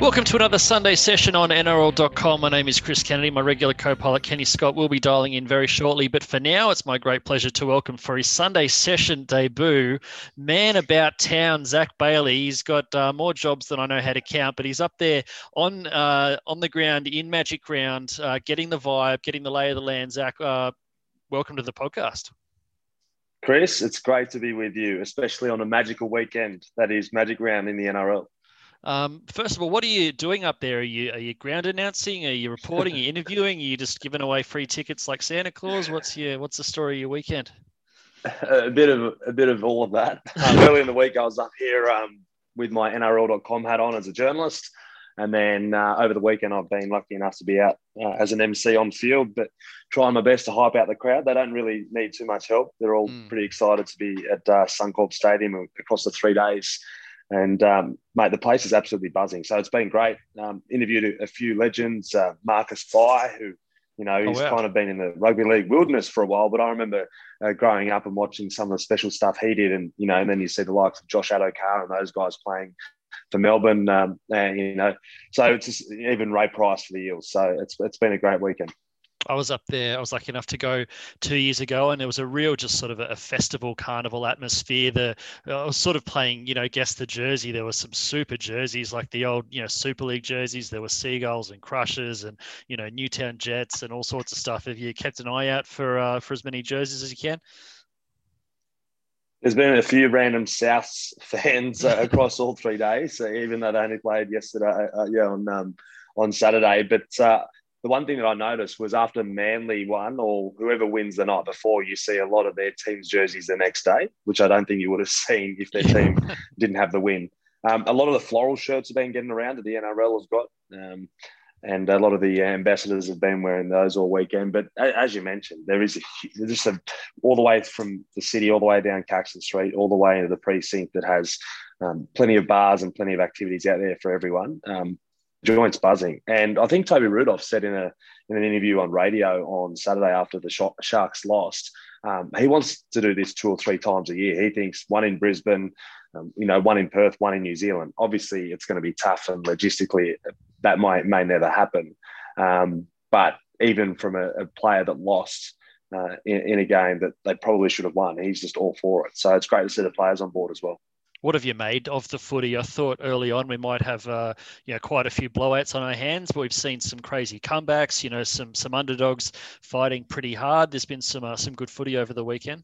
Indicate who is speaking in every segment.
Speaker 1: Welcome to another Sunday session on NRL.com. My name is Chris Kennedy. My regular co pilot Kenny Scott will be dialing in very shortly. But for now, it's my great pleasure to welcome for his Sunday session debut, man about town, Zac Bailey. He's got uh, more jobs than I know how to count, but he's up there on uh, on the ground in Magic Round, uh, getting the vibe, getting the lay of the land. Zac, uh, welcome to the podcast.
Speaker 2: Chris, it's great to be with you, especially on a magical weekend that is Magic Round in the NRL.
Speaker 1: Um, first of all, what are you doing up there? Are you are you ground announcing? Are you reporting? Are you interviewing? Are you just giving away free tickets like Santa Claus? What's your what's the story of your weekend?
Speaker 2: A bit of a bit of all of that. Um, early in the week, I was up here um, with my NRL.com hat on as a journalist, and then uh, over the weekend, I've been lucky enough to be out uh, as an MC on field, but trying my best to hype out the crowd. They don't really need too much help. They're all mm. pretty excited to be at uh, Suncorp Stadium across the three days and um, mate, the place is absolutely buzzing. So it's been great. Um, interviewed a, few legends, uh, Marcus Bai, who you know he's oh, wow. kind of been in the rugby league wilderness for a while. But I remember uh, growing up and watching some of the special stuff he did, and you know, and then you see the likes of Josh Addo-Carr and those guys playing for Melbourne, um, and you know, so it's just, even Ray Price for the Eels. So it's it's been a great weekend.
Speaker 1: I was up there. I was lucky enough to go two years ago, and it was a real, just sort of a, festival carnival atmosphere. The I was sort of playing, you know, guess the jersey. There were some super jerseys, like the old, you know, Super League jerseys. There were Seagulls and Crushers, and you know, Newtown Jets, and all sorts of stuff. Have you kept an eye out for uh, for as many jerseys as you can?
Speaker 2: There's been a few random Souths fans uh, across all three days, so even though they only played yesterday, uh, yeah, on um, on Saturday. But uh, the one thing that I noticed was after Manly won or whoever wins the night before, you see a lot of their team's jerseys the next day, which I don't think you would have seen if their team didn't have the win. Um, a lot of the floral shirts have been getting around that the NRL has got. Um, and a lot of the ambassadors have been wearing those all weekend. But as you mentioned, there is a, just a, all the way from the city, all the way down Caxton Street, all the way into the precinct that has um, plenty of bars and plenty of activities out there for everyone. Um, joints buzzing. And I think Toby Rudolf said in a in an interview on radio on Saturday after the Sharks lost, um, he wants to do this two or three times a year. He thinks one in Brisbane, um, you know, one in Perth, one in New Zealand. Obviously, it's going to be tough, and logistically, that might may never happen. Um, but even from a, a player that lost. Uh, in, in a game that they probably should have won. He's just all for it. So it's great to see the players on board as well
Speaker 1: what have you made of the footy? I thought early on we might have uh, you know quite a few blowouts on our hands, but we've seen some crazy comebacks. You know, some some underdogs fighting pretty hard. There's been some uh, some good footy over the weekend.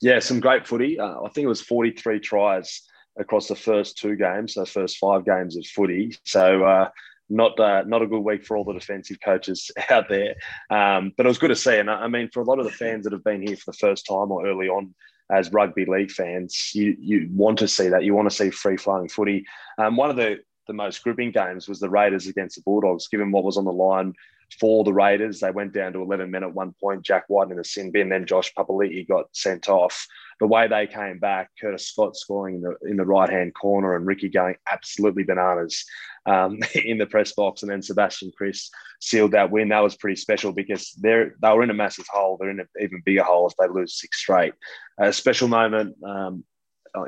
Speaker 2: Yeah, some great footy. Uh, I think it was 43 tries across the first two games, the first five games of footy. So uh, not uh, not a good week for all the defensive coaches out there. Um, but it was good to see. And I mean, for a lot of the fans that have been here for the first time or early on as rugby league fans, you you want to see that. You want to see free flowing footy. Um, one of the the most gripping games was the Raiders against the Bulldogs. Given what was on the line for the Raiders, they went down to 11 men at one point. Jack White in the sin bin, then Josh Papali'i got sent off. The way they came back, Curtis Scott scoring in the in the right hand corner, and Ricky going absolutely bananas um, in the press box, and then Sebastian Kris sealed that win. That was pretty special because they're they were in a massive hole. They're in an even bigger hole if they lose six straight. A special moment um,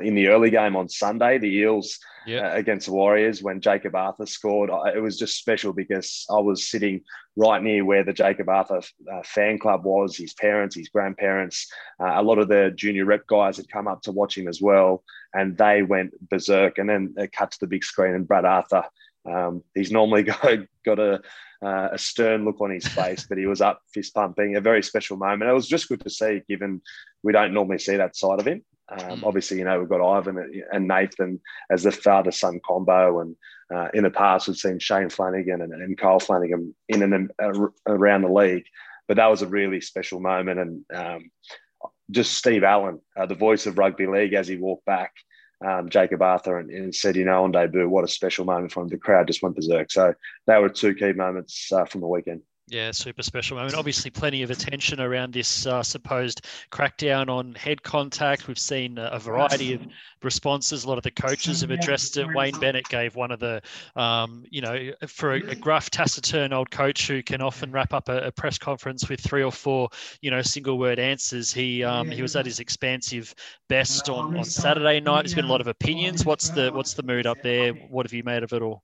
Speaker 2: in the early game on Sunday, the Eels uh, against the Warriors when Jakob Arthur scored. It was just special because I was sitting right near where the Jakob Arthur uh, fan club was, his parents, his grandparents. Uh, a lot of the junior rep guys had come up to watch him as well, and they went berserk. And then it cut to the big screen, and Brad Arthur. Um, he's normally got, got a, uh, a stern look on his face, but he was up fist pumping. A very special moment. It was just good to see, given we don't normally see that side of him. Um, mm. Obviously, you know, we've got Ivan and Nathan as the father son combo. And uh, in the past, we've seen Shane Flanagan and, and Kyle Flanagan in and around the league. But that was a really special moment. And um, just Steve Allen, uh, the voice of rugby league, as he walked back, um, Jakob Arthur, and, and, said, you know, on debut, what a special moment for him. The crowd just went berserk. So they were two key moments uh, from the weekend.
Speaker 1: Yeah, super special moment. Obviously, plenty of attention around this uh, supposed crackdown on head contact. We've seen a variety of responses. A lot of the coaches have addressed it. Wayne Bennett gave one of the, um, you know, for a, a, gruff, taciturn old coach who can often wrap up a, a, press conference with three or four, you know, single word answers. He um, he was at his expansive best on, on Saturday night. There's been a lot of opinions. What's the what's the mood up there? What have you made of it all?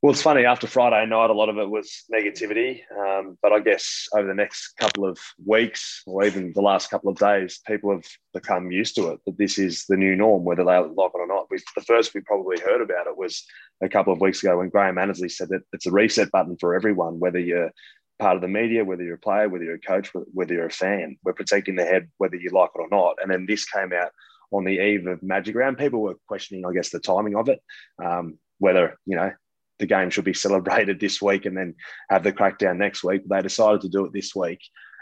Speaker 2: Well, it's funny. After Friday night, a lot of it was negativity. Um, but I guess over the next couple of weeks, or even the last couple of days, people have become used to it. That this is the new norm, whether they like it or not. We, the first we probably heard about it was a couple of weeks ago when Graham Annesley said that it's a reset button for everyone, whether you're part of the media, whether you're a player, whether you're a coach, whether you're a fan. We're protecting the head, whether you like it or not. And then this came out on the eve of Magic Round. People were questioning, I guess, the timing of it. Um, whether you know the game should be celebrated this week and then have the crackdown next week. They decided to do it this week.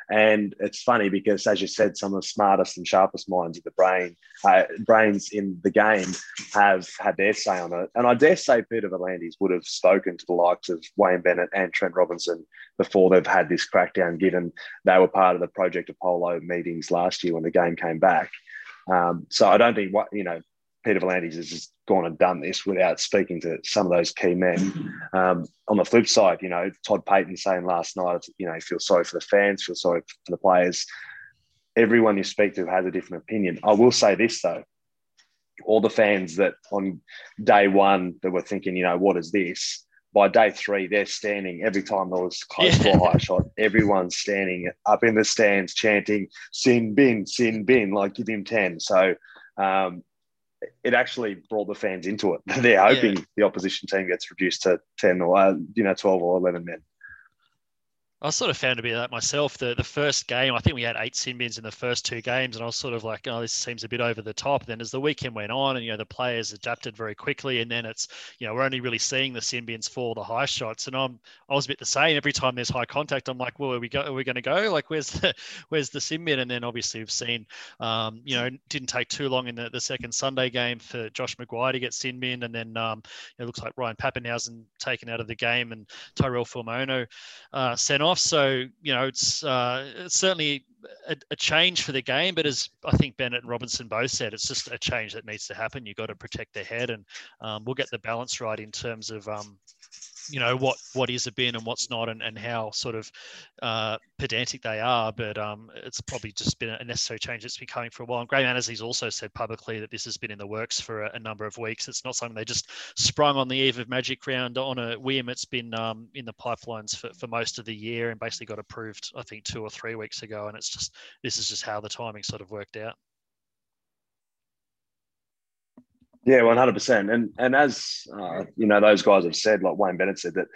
Speaker 2: And it's funny because, as you said, some of the smartest and sharpest minds of the brain, uh, brains in the game, have had their say on it. And I dare say Peter V'landys would have spoken to the likes of Wayne Bennett and Trent Robinson before they've had this crackdown, given they were part of the Project Apollo meetings last year when the game came back. Um, so I don't think what you know Peter V'landys has just gone and done this without speaking to some of those key men. Um, on the flip side, you know, Todd Payten saying last night, you know, he feels sorry for the fans, feels sorry for the players. Everyone you speak to has a different opinion. I will say this though, all the fans that on day one that were thinking, you know, what is this? By day three, they're standing every time there was close yeah. to a high shot. Everyone's standing up in the stands chanting "Sin bin, sin bin," like give him ten. So um, it actually brought the fans into it. They're hoping yeah. the opposition team gets reduced to 10 or, uh, you know, 12 or 11 men.
Speaker 1: I sort of found a bit of that myself. The the first game, I think we had eight sin bins in the first two games, and I was sort of like, oh, this seems a bit over the top. Then as the weekend went on, and you know the players adapted very quickly, and then it's you know we're only really seeing the sin bins for the high shots, and I'm I was a bit the same. Every time there's high contact, I'm like, well, are we go? Are we going to go? Like, where's the where's the sin bin? And then obviously we've seen, um, you know, didn't take too long in the, the second Sunday game for Josh McGuire to get sin bin, and then um, it looks like Ryan Papenhuyzen taken out of the game, and Tyrell Fuimaono uh, sent off. So you know, it's, uh, certainly a, a, change for the game. But as I think Bennett and Robinson both said, it's just a change that needs to happen. You've got to protect their head, and um, we'll get the balance right in terms of um, you know what what is a bin and what's not and, and how sort of uh, pedantic they are but um, it's probably just been a necessary change that's been coming for a while. And Graham Annesley's also said publicly that this has been in the works for a, a, number of weeks. It's not something they just sprung on the eve of magic round on a whim. It's been um, in the pipelines for, for most of the year and basically got approved I think two or three weeks ago. And it's just this is just how the timing sort of worked out
Speaker 2: Yeah, one hundred percent. And and as uh, you know, those guys have said, like Wayne Bennett said, that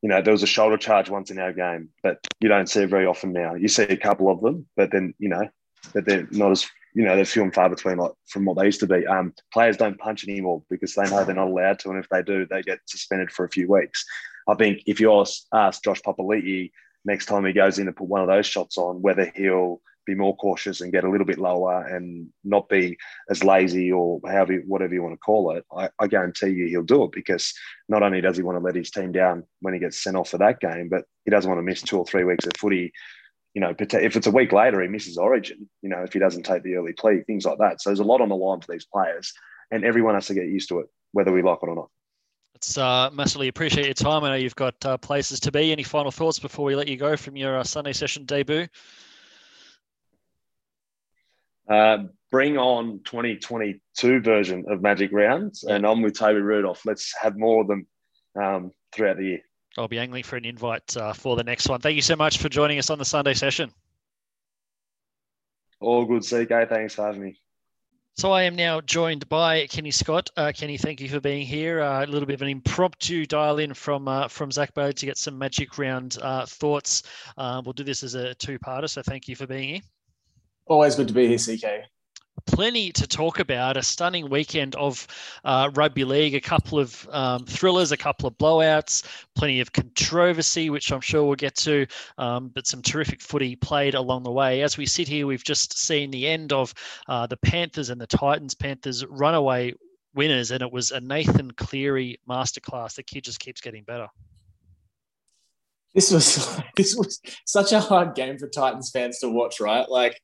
Speaker 2: you know there was a shoulder charge once in our game, but you don't see it very often now. You see a couple of them, but then you know, that they're not as you know they're few and far between like from what they used to be. Um, players don't punch anymore because they know they're not allowed to, and if they do, they get suspended for a few weeks. I think if you ask Josh Papali'i next time he goes in to put one of those shots on, whether he'll be more cautious and get a little bit lower and not be as lazy or however whatever you want to call it, I, I, guarantee you he'll do it because not only does he want to let his team down when he gets sent off for that game, but he doesn't want to miss two or three weeks of footy. You know, if it's a week later, he misses Origin. You know, if he doesn't take the early plea, things like that. So there's a lot on the line for these players, and everyone has to get used to it, whether we like it or not.
Speaker 1: It's uh, massively appreciate your time. I know you've got uh, places to be. Any final thoughts before we let you go from your uh, Sunday session debut?
Speaker 2: Uh, bring on 2022 version of Magic Rounds, and I'm with Toby Rudolf. Let's have more of them um, throughout the year.
Speaker 1: I'll be angling for an invite uh, for the next one. Thank you so much for joining us on the Sunday session.
Speaker 2: All good, CK. Thanks for having me.
Speaker 1: So I am now joined by Kenny Scott. Uh, Kenny, thank you for being here. Uh, a little bit of an impromptu dial in from uh, from Zac Bailey to get some Magic Round uh, thoughts. Uh, we'll do this as a two-parter, so thank you for being here.
Speaker 3: Always good to be here, CK.
Speaker 1: Plenty to talk about. A stunning weekend of uh, rugby league, a couple of um, thrillers, a couple of blowouts, plenty of controversy, which I'm sure we'll get to, um, but some terrific footy played along the way. As we sit here, we've just seen the end of uh, the Panthers and the Titans. Panthers runaway winners, and it was a Nathan Cleary masterclass. The kid just keeps getting better.
Speaker 3: This was this was such a hard game for Titans fans to watch, right? Like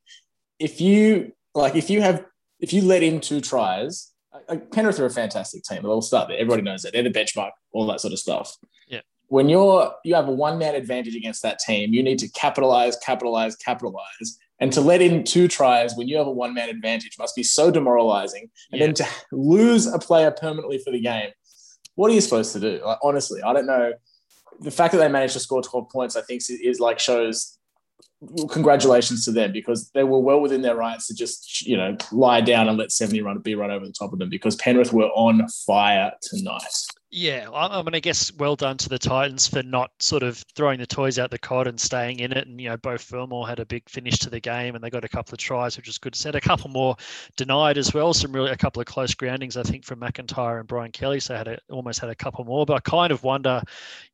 Speaker 3: if you like if you have if you let in two tries, like Penrith are a fantastic team. They'll start there. Everybody knows that. They're the benchmark, all that sort of stuff.
Speaker 1: Yeah.
Speaker 3: When you're you have a one man advantage against that team, you need to capitalize, capitalize, capitalize. And to let in two tries when you have a one man advantage must be so demoralizing. And
Speaker 1: Yeah.
Speaker 3: then to lose a player permanently for the game, what are you supposed to do? Like, honestly, I don't know. The fact that they managed to score 12 points, I think, is, is like shows congratulations to them because they were well within their rights to just you know lie down and let 70 run be run over the top of them because Penrith were on fire tonight.
Speaker 1: Yeah, I- mean going guess well done to the Titans for not sort of throwing the toys out the cod and staying in it. And, you know, Beau Fermor had a big finish to the game and they got a couple of tries, which was good. Set a couple more denied as well. Some really, a couple of close groundings, I think, from McIntyre and Brian Kelly. So had a, almost had a couple more. But I kind of wonder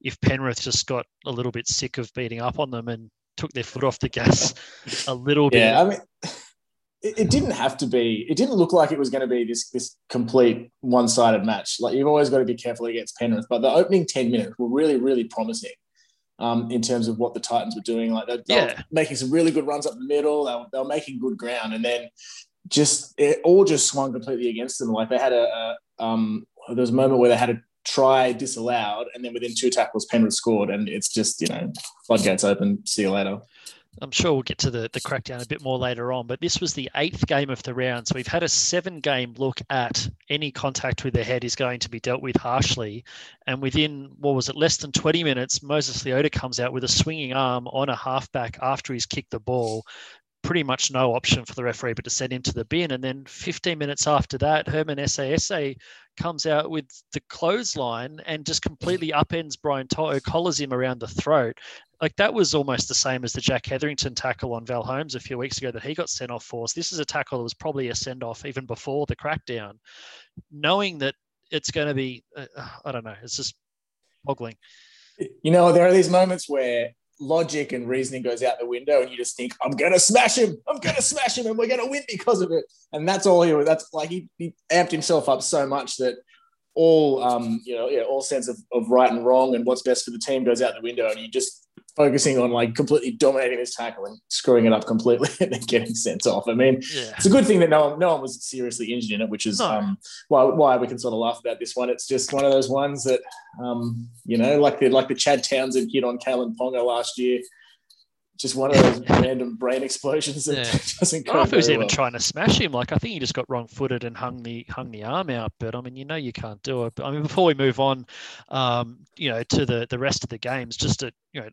Speaker 1: if Penrith just got a little bit sick of beating up on them and took their foot off the gas a little bit.
Speaker 3: Yeah, I mean, it, it didn't have to be. It didn't look like it was going to be this this complete one sided match. Like you've always got to be careful against Penrith, but the opening ten minutes were really really promising. Um, in terms of what the Titans were doing, like they, they were
Speaker 1: Yeah.
Speaker 3: making some really good runs up the middle. They were, they were making good ground, and then just it all just swung completely against them. Like they had a, a um, there was a moment where they had a try disallowed, and then within two tackles, Penrith scored, and it's just you know floodgates open. See you later.
Speaker 1: I'm sure we'll get to the, the crackdown a bit more later on, but this was the eighth game of the round. So we've had a seven game look at any contact with the head is going to be dealt with harshly. And within, what was it, less than 20 minutes, Moses Leota comes out with a swinging arm on a halfback after he's kicked the ball. Pretty much no option for the referee but to send him to the bin. And then 15 minutes after that, Herman Ese'ese comes out with the clothesline and just completely upends Brian To'o, collars him around the throat like that was almost the same as the Jack Hetherington tackle on Val Holmes a few weeks ago that he got sent off for. So this is a tackle that was probably a send off even before the crackdown, knowing that it's going to be, uh, I don't know, it's just boggling.
Speaker 3: You know, there are these moments where logic and reasoning goes out the window, and you just think, "I'm gonna smash him! I'm gonna smash him, and we're gonna win because of it." And that's all he was. That's like he, he amped himself up so much that all, um, you know, yeah, all sense of, of right and wrong and what's best for the team goes out the window, and you just focusing on like completely dominating this tackle and screwing it up completely and then getting sent off. I mean,
Speaker 1: Yeah.
Speaker 3: it's a good thing that no one, no one was seriously injured in it, which is
Speaker 1: No.
Speaker 3: um, why, why we can sort of laugh about this one. It's just one of those ones that, um, you know, like the like the Chad Townsend hit on Kalyn Ponga last year. Just one of those random brain explosions that
Speaker 1: Yeah.
Speaker 3: doesn't
Speaker 1: I don't know if he was even
Speaker 3: well.
Speaker 1: trying to smash him. Like I think he just got wrong footed and hung the hung the arm out. But I mean, you know, you can't do it. But I mean, before we move on, um, you know, to the the rest of the games, just to you know,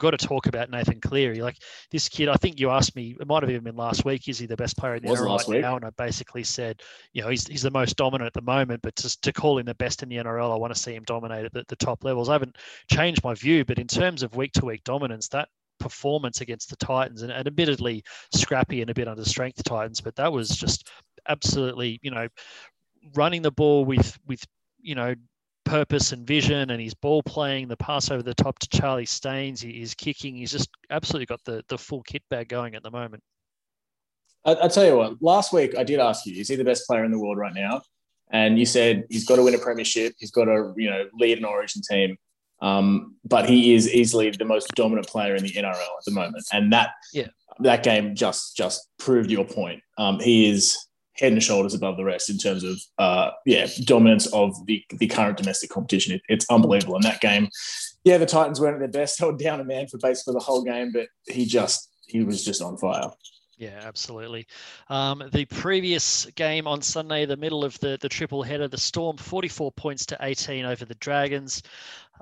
Speaker 1: got to talk about Nathan Cleary. Like this kid, I think you asked me. It might have even been last week. Is he the best player in the
Speaker 3: Was
Speaker 1: NRL right
Speaker 3: week.
Speaker 1: now? And I basically said, you know, he's he's the most dominant at the moment. But just to call him the best in the NRL, I want to see him dominate at the, the top levels. I haven't changed my view, but in terms of week to week dominance, that performance against the Titans, and, and admittedly scrappy and a bit under strength Titans, but that was just absolutely, you know, running the ball with with you know purpose and vision, and his ball playing, the pass over the top to Charlie Staines, he, he's kicking, he's just absolutely got the the full kit bag going at the moment.
Speaker 3: I, I tell you what, last week I did ask you, is he the best player in the world right now? And you said he's got to win a premiership, he's got to, you know, lead an origin team. Um, but he is easily the most dominant player in the NRL at the moment. And that
Speaker 1: Yeah.
Speaker 3: that game just just proved your point. Um, he is head and shoulders above the rest in terms of uh, yeah, dominance of the the current domestic competition. It, it's unbelievable. In that game, yeah, the Titans weren't at their best, held down a man for basically the whole game, but he just he was just on fire.
Speaker 1: Yeah, absolutely. Um, the previous game on Sunday, the middle of the, the triple header, the Storm 44 points to 18 over the Dragons,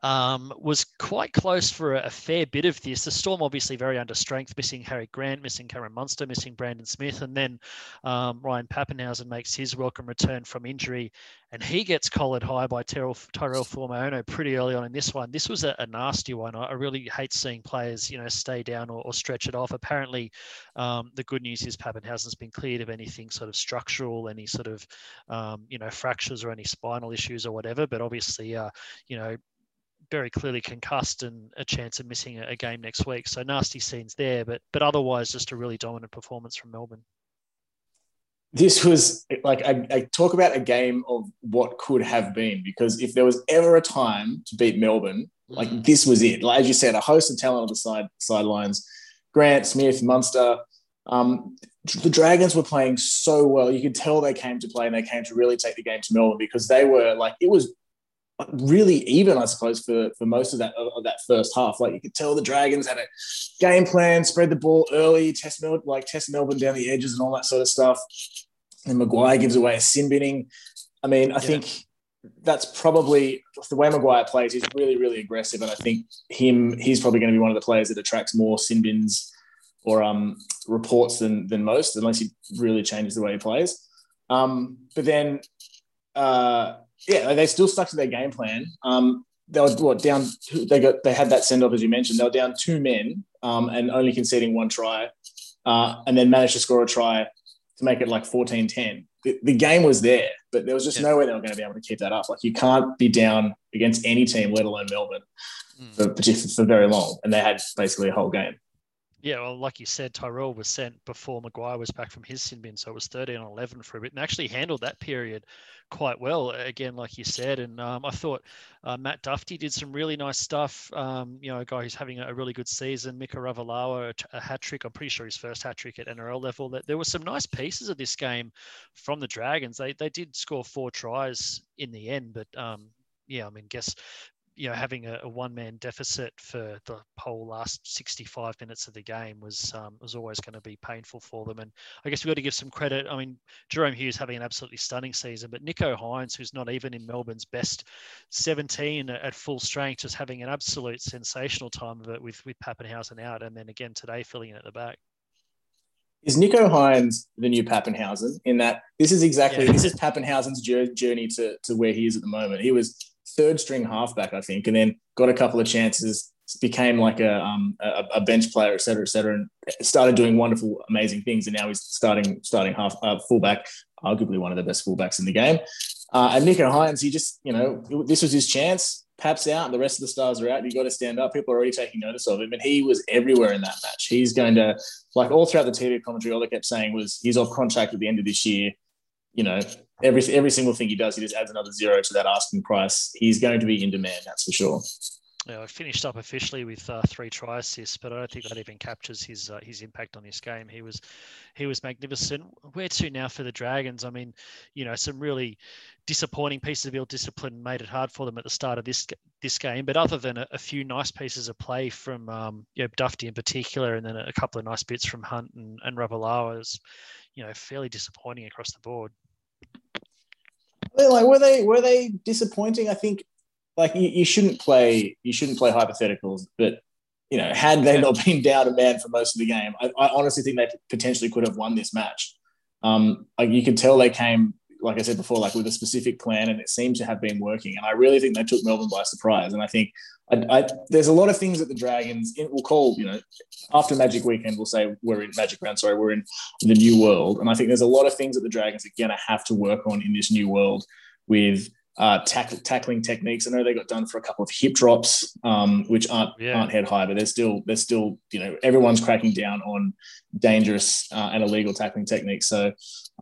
Speaker 1: um, was quite close for a, a fair bit of this. The Storm obviously very under strength, missing Harry Grant, missing Cameron Munster, missing Brandon Smith, and then um, Ryan Papenhuyzen makes his welcome return from injury, and he gets collared high by Tyrell, Tyrell Fuimaono pretty early on in this one. This was a, a nasty one. I, I really hate seeing players, you know, stay down or, or stretch it off. Apparently, um, the good news is Papenhuyzen's been cleared of anything sort of structural, any sort of, um, you know, fractures or any spinal issues or whatever. But obviously, uh, you know, very clearly concussed and a chance of missing a, game next week. So nasty scenes there, but but otherwise, just a really dominant performance from Melbourne.
Speaker 3: this was like I, I talk about a game of what could have been because if there was ever a time to beat Melbourne, Like mm. this was it. Like as you said, a host of talent on the side sidelines. Grant Smith, Munster. Um, the Dragons were playing so well. You could tell they came to play and they came to really take the game to Melbourne because they were like it was really even, I suppose, for, for most of that of that first half. Like you could tell the Dragons had a game plan, spread the ball early, test Mel- like test Melbourne down the edges and all that sort of stuff. And McGuire gives away a sin binning. I mean, I yeah. think that's probably the way McGuire plays. He's really, really aggressive, and I think him he's probably going to be one of the players that attracts more sin bins or um, reports than than most, unless he really changes the way he plays. Um, but then, uh, yeah, they still stuck to their game plan. Um, they were what down. They got they had that send off as you mentioned. They were down two men um, and only conceding one try, uh, and then managed to score a try to make it like 14-10. The, the game was there, but there was just yeah. no way they were going to be able to keep that up. Like you can't be down against any team, let alone Melbourne, mm. for, for very long. And they had basically a whole game.
Speaker 1: Yeah, well, like you said, Tyrell was sent before McGuire was back from his sin bin, so it was 13 on 11 for a bit, and actually handled that period quite well. Again, like you said, and um, I thought uh, Matt Dufty did some really nice stuff. Um, you know, a guy who's having a really good season. Mika Ravalawa, a, hat trick. I'm pretty sure his first hat trick at NRL level. That there were some nice pieces of this game from the Dragons. They they did score four tries in the end, but um, yeah, I mean, guess you know, having a, a one-man deficit for the whole last 65 minutes of the game was um, was always going to be painful for them. And I guess we've got to give some credit. I mean, Jahrome Hughes having an absolutely stunning season, but Nicho Hynes, who's not even in Melbourne's best 17 at full strength, just having an absolute sensational time of it with with Papenhuyzen out, and then again today filling in at the back.
Speaker 3: Is Nicho Hynes the new Papenhuyzen in that this is exactly yeah. this is Papenhuyzen's journey to, to where he is at the moment. He was third string halfback, I think, and then got a couple of chances, became like a, um, a, a, bench player, et cetera, et cetera, and started doing wonderful, amazing things. And now he's starting starting half uh, fullback, arguably one of the best fullbacks in the game. Uh, and Nicho Hynes, he just, you know, this was his chance. Pap's out, and the rest of the stars are out. You got to stand up. People are already taking notice of him, and he was everywhere in that match. He's going to, like, all throughout the TV commentary, all they kept saying was he's off contract at the end of this year. You know, every every single thing he does, he just adds another zero to that asking price. He's going to be in demand, that's for sure.
Speaker 1: Yeah, I finished up officially with uh, three try assists, but I don't think that even captures his uh, his impact on this game. He was he was magnificent. Where to now for the Dragons? I mean, you know, some really disappointing pieces of ill discipline made it hard for them at the start of this this game. But other than a, a few nice pieces of play from um, you know, Dufty in particular, and then a couple of nice bits from Hunt and, and Ravalawa, was you know fairly disappointing across the board
Speaker 3: like were they were they disappointing? I think like you, you shouldn't play you shouldn't play hypotheticals, but you know, had they not been down a man for most of the game, I, I honestly think they potentially could have won this match. Um, like you could tell they came, like I said before, like with a specific plan, and it seemed to have been working. And I really think they took Melbourne by surprise. And I think I, I, there's a lot of things that the Dragons we'll call, you know, after Magic Weekend, we'll say we're in Magic Round. Sorry, we're in the new world, and I think there's a lot of things that the Dragons are going to have to work on in this new world with uh, tack- tackling techniques. I know they got done for a couple of hip drops, um, which aren't yeah. aren't head high, but they're still they're still you know everyone's cracking down on dangerous uh, and illegal tackling techniques. So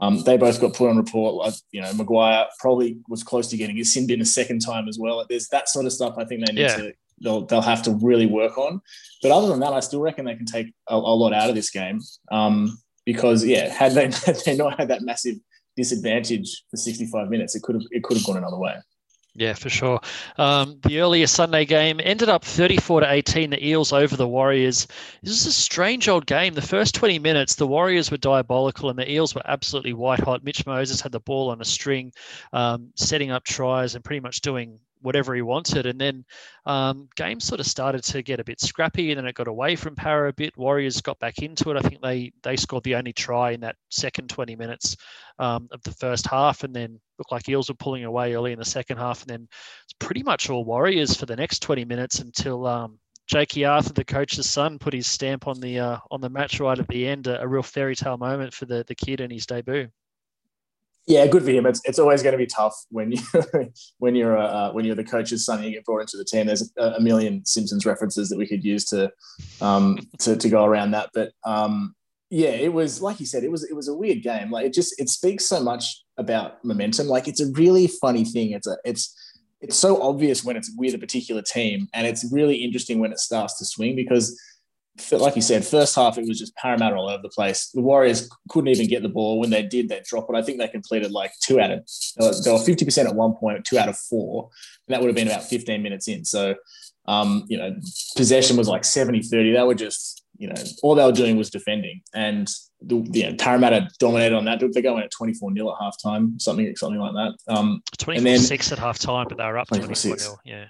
Speaker 3: um, they both got put on report. You know, McGuire probably was close to getting his sin bin a second time as well. There's that sort of stuff. I think they need yeah. to they'll they'll have to really work on. But other than that, I still reckon they can take a, a lot out of this game. Um, because yeah, had they had they not had that massive disadvantage for 65 minutes, it could have it could have gone another way.
Speaker 1: Yeah, for sure. Um, the earlier Sunday game ended up 34 to 18. The Eels over the Warriors. This is a strange old game. The first 20 minutes, the Warriors were diabolical and the Eels were absolutely white hot. Mitch Moses had the ball on a string, um, setting up tries and pretty much doing whatever he wanted. And then um, games sort of started to get a bit scrappy, and then it got away from Parra a bit. Warriors got back into it. I think they they scored the only try in that second 20 minutes um, of the first half, and then looked like Eels were pulling away early in the second half, and then it's pretty much all Warriors for the next 20 minutes until. Um, Jakey Arthur, the coach's son, put his stamp on the uh, on the match right at the end. A, a real fairy tale moment for the the kid in his debut.
Speaker 3: Yeah, good for him. It's, it's always going to be tough when you when you're uh, when you're the coach's son and you get brought into the team. There's a, a million Simpsons references that we could use to um, to, to go around that. But um, yeah, it was like you said, it was it was a weird game. Like it just it speaks so much about momentum. Like it's a really funny thing. It's a it's it's so obvious when it's with a particular team, and it's really interesting when it starts to swing because, like you said, first half it was just Parramatta all over the place. The Warriors couldn't even get the ball. When they did, they dropped it. I think they completed like two out of they were fifty percent at one point, two out of four, and that would have been about fifteen minutes in. So, um, you know, possession was like 70-30. They were just you know, all they were doing was defending. And the, you know, Parramatta dominated on that. They're going at 24 0 at halftime, something something like that. Um,
Speaker 1: 24 6 at halftime, but they were up 24 0. Yeah.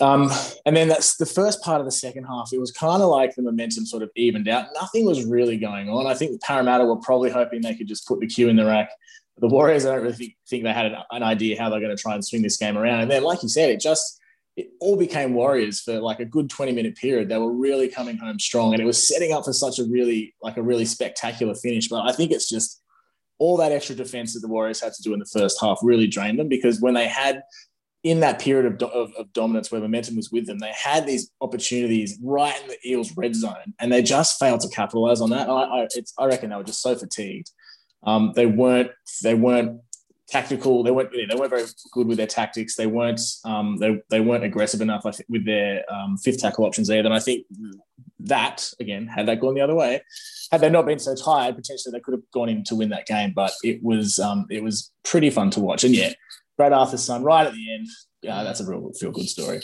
Speaker 3: Um, and then that's the first part of the second half. It was kind of like the momentum sort of evened out. Nothing was really going on. I think the Parramatta were probably hoping they could just put the cue in the rack. The Warriors, I don't really think, think they had an, an idea how they're going to try and swing this game around. And then, like you said, it just it all became Warriors for like a good 20 minute period. They were really coming home strong and it was setting up for such a really, like a really spectacular finish. But I think it's just all that extra defense that the Warriors had to do in the first half really drained them because when they had in that period of, of, of, dominance where momentum was with them, they had these opportunities right in the Eels red zone and they just failed to capitalize on that. I, I, I reckon they were just so fatigued. Um, they weren't, they weren't tactical. They weren't they weren't very good with their tactics. They weren't um, they, they weren't aggressive enough. With their um, fifth tackle options there. Then I think that again had that gone the other way, had they not been so tired, potentially they could have gone in to win that game. But it was um, it was pretty fun to watch. And yeah, Brad Arthur's son right at the end. Yeah, that's a real feel good story.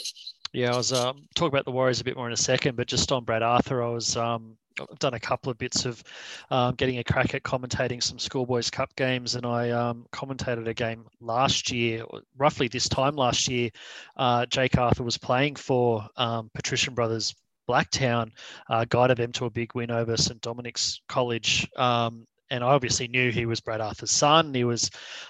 Speaker 1: Yeah, I was um, talking about the Warriors a bit more in a second, but just on Brad Arthur, I was um, I've done a couple of bits of um, getting a crack at commentating some schoolboys cup games, and I um, commentated a game last year, roughly this time last year. Uh, Jake Arthur was playing for um, Patrician Brothers Blacktown, uh, guided them to a big win over St Dominic's College. Um, and I obviously knew he was Brad Arthur's son. He was,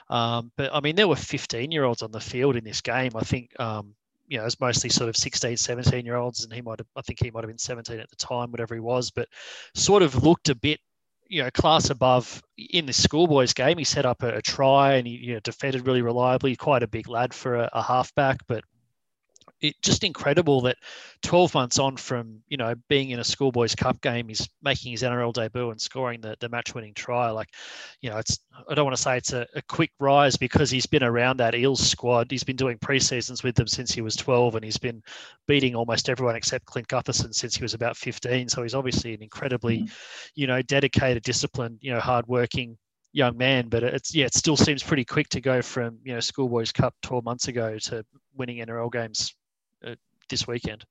Speaker 1: um, but I mean, there were 15 year olds on the field in this game. I think um, you know, it was mostly sort of 16, 17 year olds, and he might have, I think he might have been 17 at the time, whatever he was, but sort of looked a bit, you know, class above in the schoolboys game. He set up a, a try and he, you know, defended really reliably. Quite a big lad for a, a halfback, but it just incredible that 12 months on from you know being in a schoolboys cup game he's making his nrl debut and scoring the, the match winning try like you know it's i don't want to say it's a, a, quick rise because he's been around that eels squad he's been doing pre-seasons with them since he was 12 and he's been beating almost everyone except clint gutherson since he was about 15 so he's obviously an incredibly mm-hmm. you know dedicated disciplined you know hardworking young man but it's yeah it still seems pretty quick to go from you know schoolboys cup 12 months ago to winning nrl games this weekend.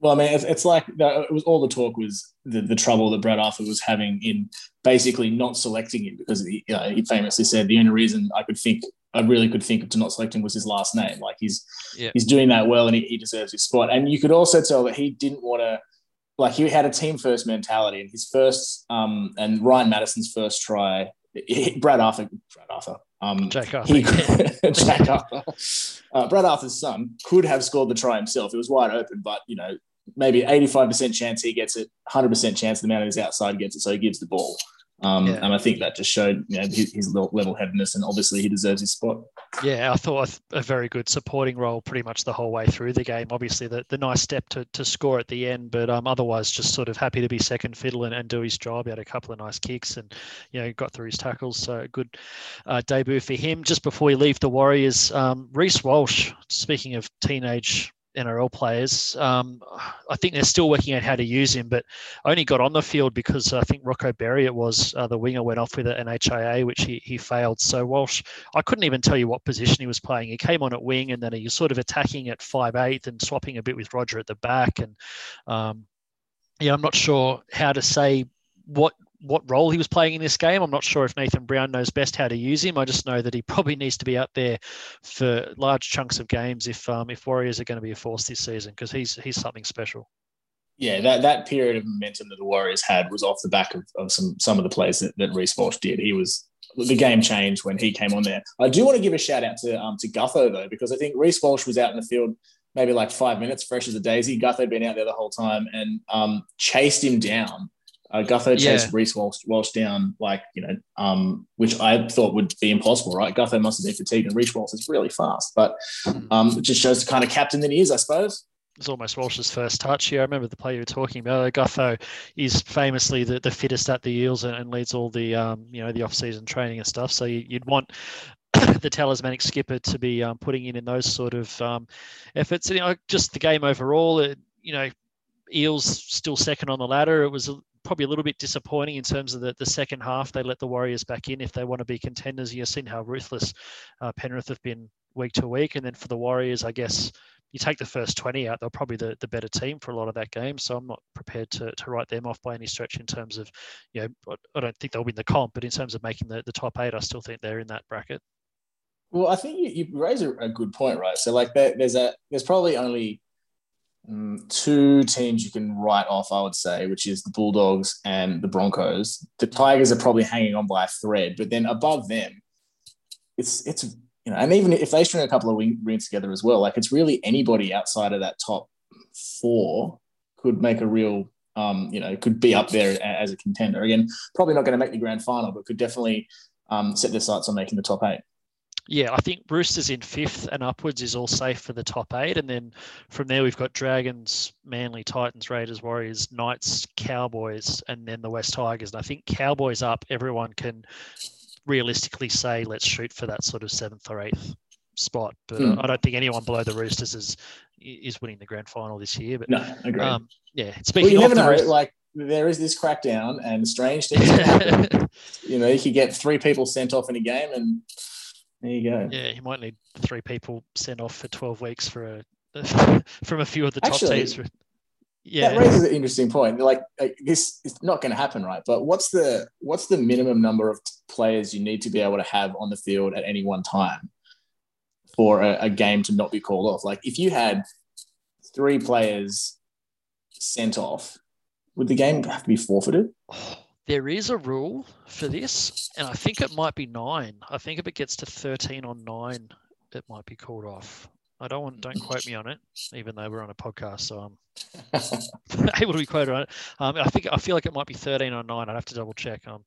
Speaker 3: Well, I mean, it's, it's like the, it was all the talk was the, the trouble that Brad Arthur was having in basically not selecting him because he, you know, he famously said the only reason I could think I really could think of to not select him was his last name. Like he's yeah. he's doing that well and he, he deserves his spot. And you could also tell that he didn't want to like he had a team first mentality and his first um and Ryan Matterson's first try Brad Arthur Brad Arthur
Speaker 1: um, Jack Arthur.
Speaker 3: He, Jack Arthur. Uh, Brad Arthur's son could have scored the try himself. It was wide open, but you know, maybe 85% chance he gets it, 100% chance the man on his outside gets it, so he gives the ball. Um, yeah. And I think that just showed you know, his, his level headedness, and obviously he deserves his spot.
Speaker 1: Yeah, I thought a very good supporting role pretty much the whole way through the game. Obviously, the, the nice step to, to score at the end, but um, otherwise just sort of happy to be second fiddle and, and do his job. He had a couple of nice kicks and you know got through his tackles. So good uh, debut for him. Just before we leave the Warriors, um, Reece Walsh. Speaking of teenage NRL players. Um, I think they're still working out how to use him, but only got on the field because I think Rocco Berry, it was uh, the winger, went off with an HIA, which he, he failed. So Walsh, I couldn't even tell you what position he was playing. He came on at wing and then he was sort of attacking at five eight and swapping a bit with Roger at the back. And um, yeah, I'm not sure how to say what what role he was playing in this game. I'm not sure if Nathan Brown knows best how to use him. I just know that he probably needs to be out there for large chunks of games if um, if Warriors are going to be a force this season because he's he's something special.
Speaker 3: Yeah, that, that period of momentum that the Warriors had was off the back of, of some some of the plays that, that Reece Walsh did. He was the game changed when he came on there. I do want to give a shout out to um, to Gutho though because I think Reece Walsh was out in the field maybe like five minutes, fresh as a daisy. Gutho had been out there the whole time and um, chased him down uh, Gutho chased yeah. Reece Walsh, Walsh down, like, you know, um, which I thought would be impossible, right? Gutho must have been fatigued and Reece Walsh is really fast, but hmm. um, it just shows the kind of captain that he is, I suppose.
Speaker 1: It's almost Walsh's first touch. Yeah, I remember the play you were talking about. Gutho is famously the, the fittest at the Eels and, and leads all the um, you know the off season training and stuff. So you, would want the talismanic skipper to be um, putting in in those sort of um, efforts. And, you know, just the game overall, it, you know, Eels still second on the ladder. It was probably a little bit disappointing in terms of the, the second half. They let the Warriors back in if they want to be contenders. You've seen how ruthless uh, Penrith have been week to week. And then for the Warriors, I guess you take the first 20 out, they're probably the, the better team for a lot of that game. So I'm not prepared to, to write them off by any stretch in terms of, you know, I don't think they'll win the comp, but in terms of making the, the top eight, I still think they're in that bracket.
Speaker 3: Well, I think you, you raise a, a, good point, right? So like there, there's a there's probably only two teams you can write off, I would say, which is the Bulldogs and the Broncos. The Tigers are probably hanging on by a thread, but then above them, it's it's you know, and even if they string a couple of rings together as well, like it's really anybody outside of that top four could make a real, um, you know, could be up there as a contender. Again, probably not going to make the grand final, but could definitely um, set their sights on making the top eight.
Speaker 1: Yeah, I think Roosters in fifth and upwards is all safe for the top eight. And then from there, we've got Dragons, Manly, Titans, Raiders, Warriors, Knights, Cowboys, and then the West Tigers. And I think Cowboys up, everyone can realistically say let's shoot for that sort of seventh or eighth spot. But mm. I don't think anyone below the Roosters is is winning the grand final this year. But
Speaker 3: no, agree. Um,
Speaker 1: yeah, speaking
Speaker 3: well, you never
Speaker 1: know.
Speaker 3: Roosters, like there is this crackdown and strange things. you know, you could get three people sent off in a game, and there you go.
Speaker 1: Yeah, you might need three people sent off for twelve weeks for a from a few of the top Actually, teams.
Speaker 3: Yeah. that raises an interesting point. Like, like this is not going to happen right? But what's the what's the minimum number of players you need to be able to have on the field at any one time for a, a game to not be called off? Like if you had three players sent off would the game have to be forfeited oh,
Speaker 1: there is a rule for this and i think it might be nine i think if it gets to 13 or 9 it might be called off I don't want don't quote me on it, even though we're on a podcast, so I'm able to be quoted on it. Um, I think I feel like it might be 13 or nine. I'd have to double check. I'm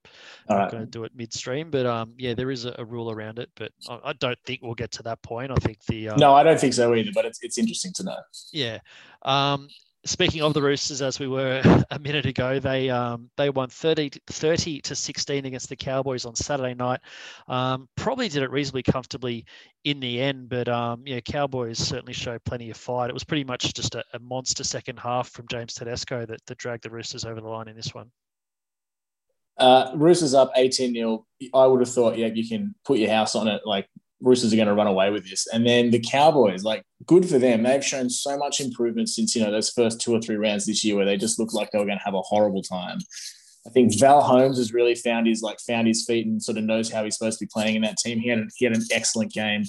Speaker 1: right. going to do it midstream, but um, yeah, there is a, a, rule around it. But I, I, don't think we'll get to that point. I think the
Speaker 3: um, no, I don't think so either. But it's it's interesting to know.
Speaker 1: Yeah. Um, speaking of the Roosters, as we were a minute ago, they um, they won 30, 30 to 16 against the Cowboys on Saturday night. Um, probably did it reasonably comfortably in the end, but um, yeah, Cowboys certainly showed plenty of fight. It was pretty much just a, a monster second half from James Tedesco that, that dragged the Roosters over the line in this one.
Speaker 3: Uh, Roosters up 18 0. I would have thought, yeah, you can put your house on it. Like Roosters are going to run away with this. And then the Cowboys, like, good for them. They've shown so much improvement since, you know, those first two or three rounds this year where they just looked like they were going to have a horrible time. I think Val Holmes has really found his like found his feet and sort of knows how he's supposed to be playing in that team. He had he had an excellent game.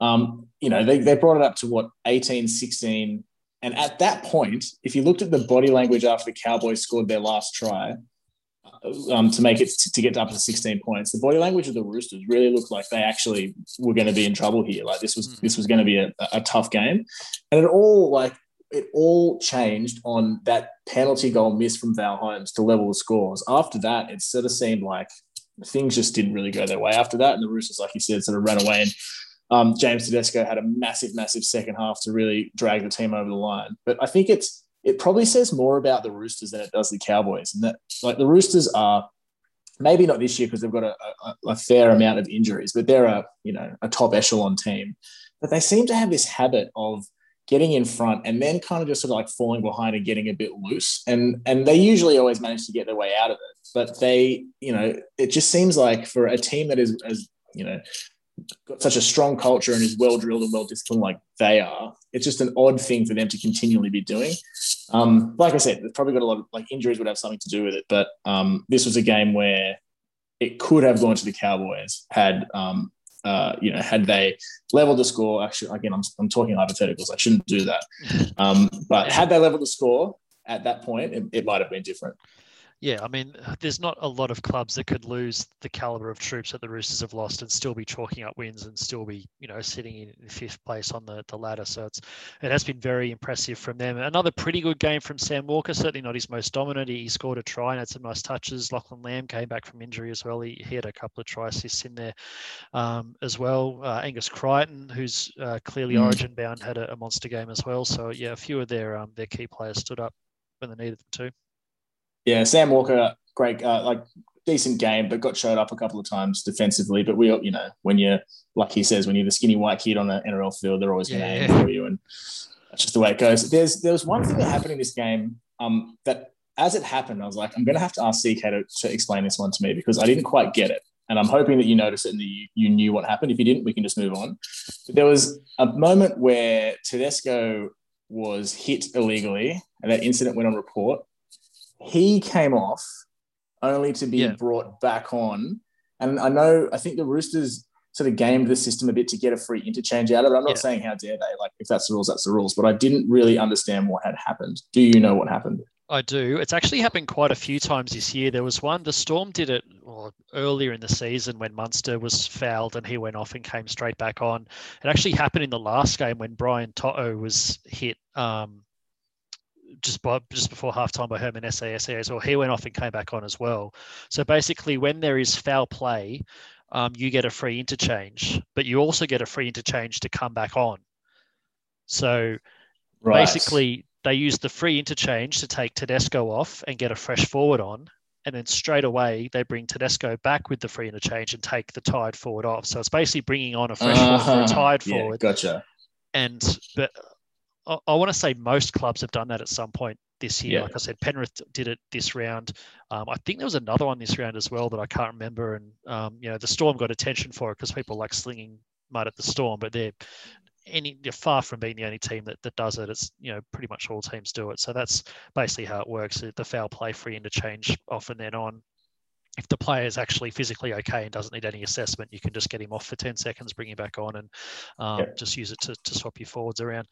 Speaker 3: Um, you know, they, they brought it up to what 18, 16. And at that point, if you looked at the body language after the Cowboys scored their last try, um, to make it to, to get up to 16 points. The body language of the Roosters really looked like they actually were going to be in trouble here. Like this was mm. this was going to be a, a tough game, and it all like it all changed on that penalty goal miss from Val Holmes to level the scores. After that, it sort of seemed like things just didn't really go their way after that, and the Roosters, like you said, sort of ran away and. Um, James Tedesco had a massive, massive second half to really drag the team over the line. But I think it's it probably says more about the Roosters than it does the Cowboys. And that, like, the Roosters are maybe not this year because they've got a, a, a, fair amount of injuries, but they're a you know a top echelon team. But they seem to have this habit of getting in front and then kind of just sort of like falling behind and getting a bit loose. And and they usually always manage to get their way out of it. But they, you know, it just seems like for a team that is as you know got such a strong culture and is well drilled and well disciplined like they are, it's just an odd thing for them to continually be doing. Um, like I said, they've probably got a lot of like injuries would have something to do with it, but um, this was a game where it could have gone to the Cowboys had um, uh, you know had they leveled the score. Actually, again, I'm, I'm talking hypotheticals. I shouldn't do that. Um, but had they leveled the score at that point, it, it might have been different
Speaker 1: yeah, I mean, there's not a lot of clubs that could lose the caliber of troops that the Roosters have lost and still be chalking up wins and still be, you know, sitting in fifth place on the, the ladder. So it's it has been very impressive from them. Another pretty good game from Sam Walker. Certainly not his most dominant. He scored a try and had some nice touches. Lachlan Lam came back from injury as well. He, he had a couple of try assists in there um, as well. Uh, Angus Crichton, who's uh, clearly mm. Origin bound, had a, a, monster game as well. So yeah, a few of their um, their key players stood up when they needed them to.
Speaker 3: Yeah, Sam Walker great, uh, like decent game, but got showed up a couple of times defensively. But we, all, you know, when you're like he says, when you're the skinny white kid on an NRL field, they're always going to
Speaker 1: Yeah.
Speaker 3: aim for you, and that's just the way it goes. There's there was one thing that happened in this game um, that as it happened, I was like, I'm going to have to ask CK to, to explain this one to me because I didn't quite get it. And I'm hoping that you noticed it and that you, you knew what happened. If you didn't, we can just move on. But there was a moment where Tedesco was hit illegally and that incident went on report. He came off only to be
Speaker 1: Yeah.
Speaker 3: brought back on. And I know, I think the Roosters sort of gamed the system a bit to get a free interchange out of it. I'm not
Speaker 1: Yeah.
Speaker 3: saying how dare they, like if that's the rules, that's the rules. But I didn't really understand what had happened. Do you know what happened?
Speaker 1: I do. It's actually happened quite a few times this year. There was one, the Storm did it well, earlier in the season when Munster was fouled and he went off and came straight back on. It actually happened in the last game when Brian To'o was hit um, just by, just before halftime by Herman Ese'ese as well. He went off and came back on as well. So basically, when there is foul play, um, you get a free interchange, but you also get a free interchange to come back on. So basically they use the free interchange to take Tedesco off and get a fresh forward on. And then straight away they bring Tedesco back with the free interchange and take the tied forward off. So it's basically bringing on a fresh forward for
Speaker 3: Uh-huh.
Speaker 1: a tied
Speaker 3: Yeah,
Speaker 1: forward.
Speaker 3: gotcha.
Speaker 1: And but I, I want to say most clubs have done that at some point this year.
Speaker 3: Yeah.
Speaker 1: Like I said, Penrith did it this round. Um, I think there was another one this round as well that I can't remember. And um, you know the Storm got attention for it because people like slinging mud at the Storm, but they're any they're far from being the only team that, that does it. It's you know pretty much all teams do it. So that's basically how it works. The foul play free interchange off and then on. If the player is actually physically okay and doesn't need any assessment, you can just get him off for 10 seconds, bring him back on, and um,
Speaker 3: Yeah.
Speaker 1: just use it to, to swap your forwards around.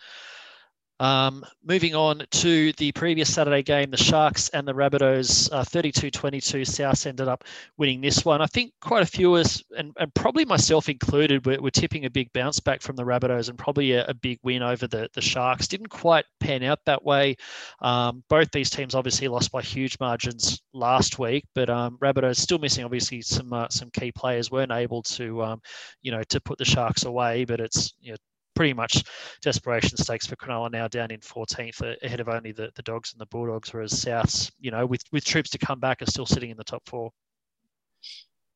Speaker 1: Um, moving on to the previous Saturday game, the Sharks and the Rabbitohs, uh, 32-22. South ended up winning this one. I think quite a few of us, and, and probably myself included, were, were tipping a big bounce back from the Rabbitohs and probably a, a big win over the, the Sharks. Didn't quite pan out that way. Um, both these teams obviously lost by huge margins last week, but um, Rabbitohs still missing obviously some uh, some key players weren't able to um, you know to put the Sharks away. But it's you know pretty much desperation stakes for Cronulla now down in 14th uh, ahead of only the, the Dogs and the Bulldogs, whereas Souths, you know, with, with troops to come back are still sitting in the top four.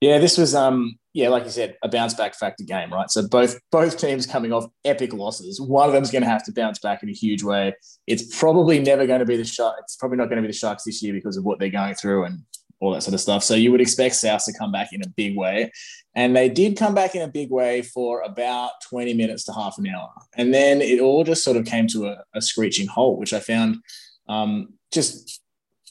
Speaker 3: Yeah, this was um yeah, like you said, a bounce back factor game, right? So both both teams coming off epic losses. One of them's going to have to bounce back in a huge way. It's probably never going to be the Sharks. It's probably not going to be the Sharks this year because of what they're going through and all that sort of stuff. So you would expect South to come back in a big way, and they did come back in a big way for about twenty minutes to half an hour, and then it all just sort of came to a, a screeching halt, which I found um, just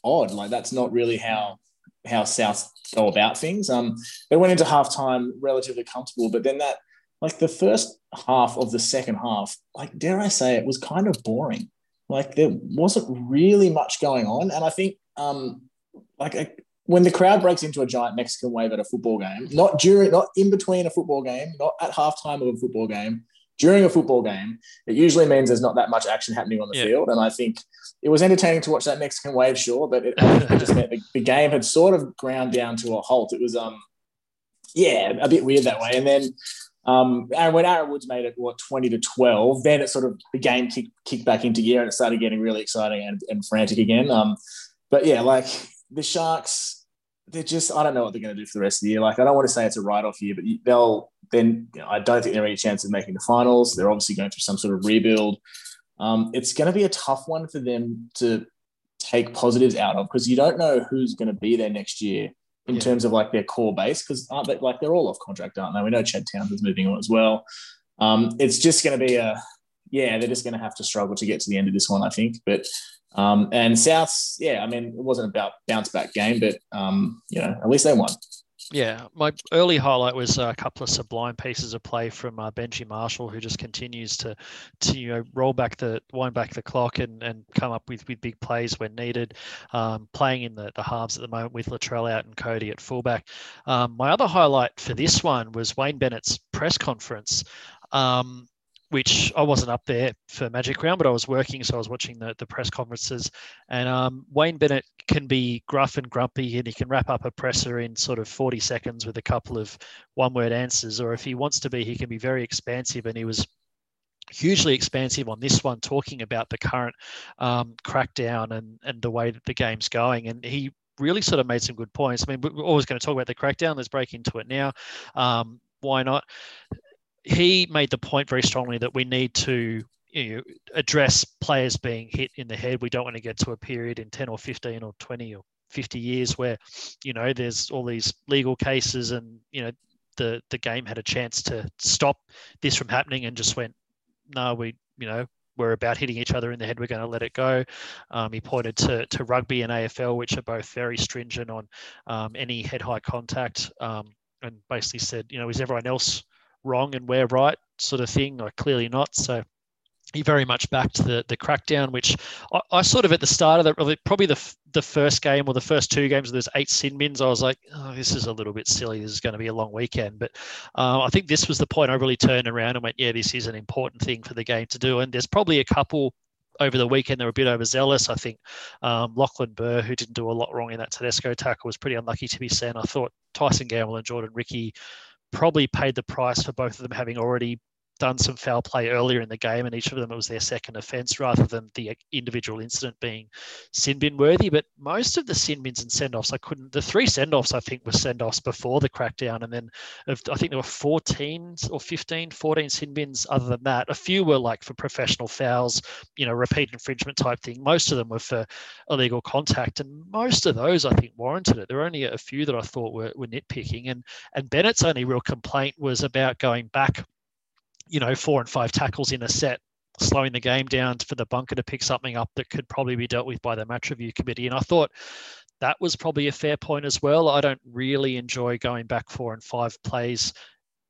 Speaker 3: odd. Like that's not really how how South go about things. Um, they went into halftime relatively comfortable, but then that, like the first half of the second half, like dare I say, it was kind of boring. Like there wasn't really much going on, and I think, um, like when the crowd breaks into a giant Mexican wave at a football game, not during, not in between a football game, not at halftime of a football game, during a football game, it usually means there's not that much action happening on the
Speaker 1: Yeah.
Speaker 3: field, and I think it was entertaining to watch that Mexican wave, sure, but it, it just meant the, the game had sort of ground down to a halt. It was, um, yeah, a bit weird that way. And then um, and when Aaron Woods made it, what, 20 to 12, then it sort of, the game kicked, kicked back into gear and it started getting really exciting and, and frantic again. Um, but yeah, like the Sharks, they're just, I don't know what they're going to do for the rest of the year. Like, I don't want to say it's a write off year, but they'll, then, you know, I don't think they're any chance of making the finals. They're obviously going through some sort of rebuild. Um, it's going to be a tough one for them to take positives out of because you don't know who's going to be there next year in
Speaker 1: Yeah.
Speaker 3: terms of like their core base because aren't they like they're all off contract, aren't they? We know Chad Townsend's moving on as well. Um, it's just going to be a yeah, they're just going to have to struggle to get to the end of this one, I think. But um, and Souths, yeah, I mean, it wasn't about bounce back game, but um, you know, at least they won.
Speaker 1: Yeah, my early highlight was a couple of sublime pieces of play from uh, Benji Marshall, who just continues to, to you know, roll back the wind back the clock and, and come up with, with big plays when needed. Um, playing in the, the halves at the moment with Latrell out and Cody at fullback. Um, my other highlight for this one was Wayne Bennett's press conference. Um, which I wasn't up there for Magic Round, but I was working, so I was watching the, the press conferences. And um, Wayne Bennett can be gruff and grumpy, and he can wrap up a presser in sort of 40 seconds with a couple of one word answers. Or if he wants to be, he can be very expansive. And he was hugely expansive on this one, talking about the current um, crackdown and, and the way that the game's going. And he really sort of made some good points. I mean, we're always going to talk about the crackdown. Let's break into it now. Um, why not? He made the point very strongly that we need to you know, address players being hit in the head. We don't want to get to a period in 10 or 15 or 20 or 50 years where, you know, there's all these legal cases and, you know, the, the game had a chance to stop this from happening and just went, no, we, you know, we're about hitting each other in the head. We're going to let it go. Um, he pointed to, to rugby and AFL, which are both very stringent on um, any head high contact, um, and basically said, you know, is everyone else wrong and we're right, sort of thing? or clearly not. So he very much backed the the crackdown, which I, I, sort of at the start of the probably the the first game or the first two games, there's eight sin bins. I was like, oh, this is a little bit silly. This is going to be a long weekend, but uh, I think this was the point I really turned around and went, yeah, this is an important thing for the game to do. And there's probably a couple over the weekend they were a bit overzealous. I think um, Lachlan Burr, who didn't do a lot wrong in that Tedesco tackle, was pretty unlucky to be sent. I thought Tyson Gamble and Jordan Riki probably paid the price for both of them having already done some foul play earlier in the game, and each of them it was their second offence rather than the individual incident being sin bin worthy. But most of the sin bins and send offs, I couldn't. The three send offs I think were send offs before the crackdown, and then I think there were 14 or 15, 14 sin bins. Other than that, a few were like for professional fouls, you know, repeat infringement type thing. Most of them were for illegal contact, and most of those I think warranted it. There were only a few that I thought were, were nitpicking, and and Bennett's only real complaint was about going back you know, four and five tackles in a set, slowing the game down for the bunker to pick something up that could probably be dealt with by the match review committee. And I thought that was probably a fair point as well. I don't really enjoy going back four and five plays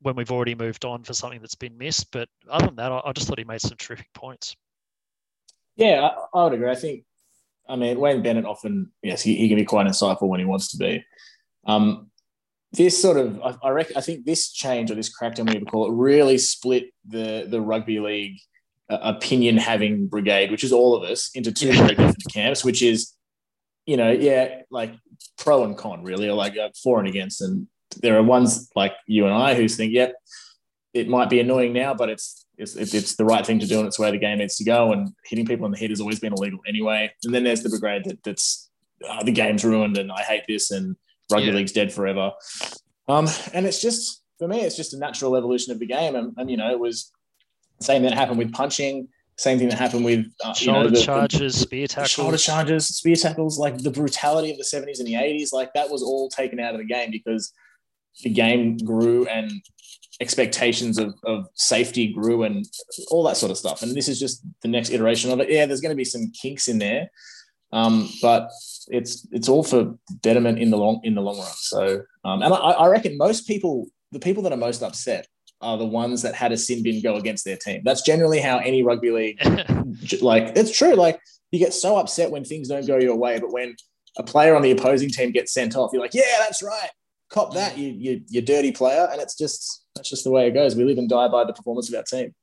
Speaker 1: when we've already moved on for something that's been missed. But other than that, I, just thought he made some terrific points.
Speaker 3: Yeah, I, I would agree. I think, I mean, Wayne Bennett often, yes, he, he can be quite insightful when he wants to be. Um, this sort of I, I reckon I think this change or this crackdown, whatever you call it, really split the the rugby league uh, opinion having brigade, which is all of us, into two very different camps. Which is, you know, yeah, like pro and con really, or like uh, for and against. And there are ones like you and I who think, yep, it might be annoying now, but it's it's, it's the right thing to do and it's where the game needs to go. And hitting people in the head has always been illegal anyway. And then there's the brigade that, that's oh, the game's ruined and I hate this and rugby yeah. league's dead forever. Um, and it's just for me, it's just a natural evolution of the game. And, and you know, it was the same thing that happened with punching, same thing that happened with uh,
Speaker 1: shoulder
Speaker 3: you know, the,
Speaker 1: charges, the, spear tackles,
Speaker 3: shoulder charges, spear tackles, like the brutality of the 70s and the 80s, like that was all taken out of the game because the game grew and expectations of, of safety grew and all that sort of stuff. And this is just the next iteration of it. Yeah, there's going to be some kinks in there, um, but it's it's all for betterment in the long in the long run. So, um, and I, I reckon most people, the people that are most upset, are the ones that had a sin bin go against their team. That's generally how any rugby league, like it's true. Like you get so upset when things don't go your way, but when a player on the opposing team gets sent off, you're like, yeah, that's right, cop that, you you you dirty player, and it's just that's just the way it goes. We live and die by the performance of our team.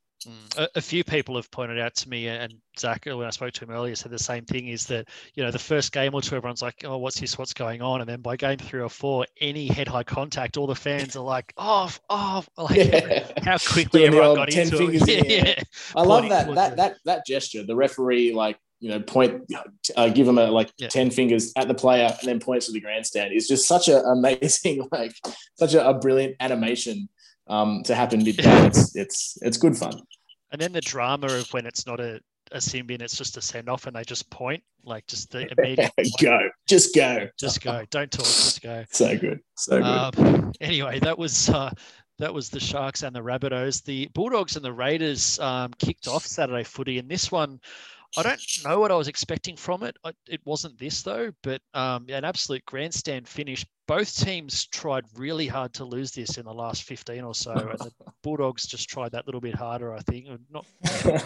Speaker 1: A, a, few people have pointed out to me, and Zach, when I spoke to him earlier, said the same thing: is that you know the first game or two, everyone's like, "Oh, what's this? What's going on?" And then by game three or four, any head-high contact, all the fans are like, "Off, off!" Like yeah. how quickly everyone got into it.
Speaker 3: Yeah, yeah. I love that that that that gesture. The referee like you know point uh, give him a like yeah. 10 fingers at the player and then points to the grandstand is just such an amazing like such a, a brilliant animation um, to happen. It's, it's it's good fun.
Speaker 1: And then the drama of when it's not a a sim bin, it's just a send off, and they just point like just the immediate
Speaker 3: go, just go,
Speaker 1: just go. Don't talk, just go.
Speaker 3: So good, so good.
Speaker 1: Um, anyway, that was. Uh, that was the Sharks and the Rabbitohs. The Bulldogs and the Raiders um, kicked off Saturday footy, and this one I don't know what I was expecting from it. I, it wasn't this though, but um, an absolute grandstand finish. Both teams tried really hard to lose this in the last 15 or so, and the Bulldogs just tried that little bit harder. I think. Not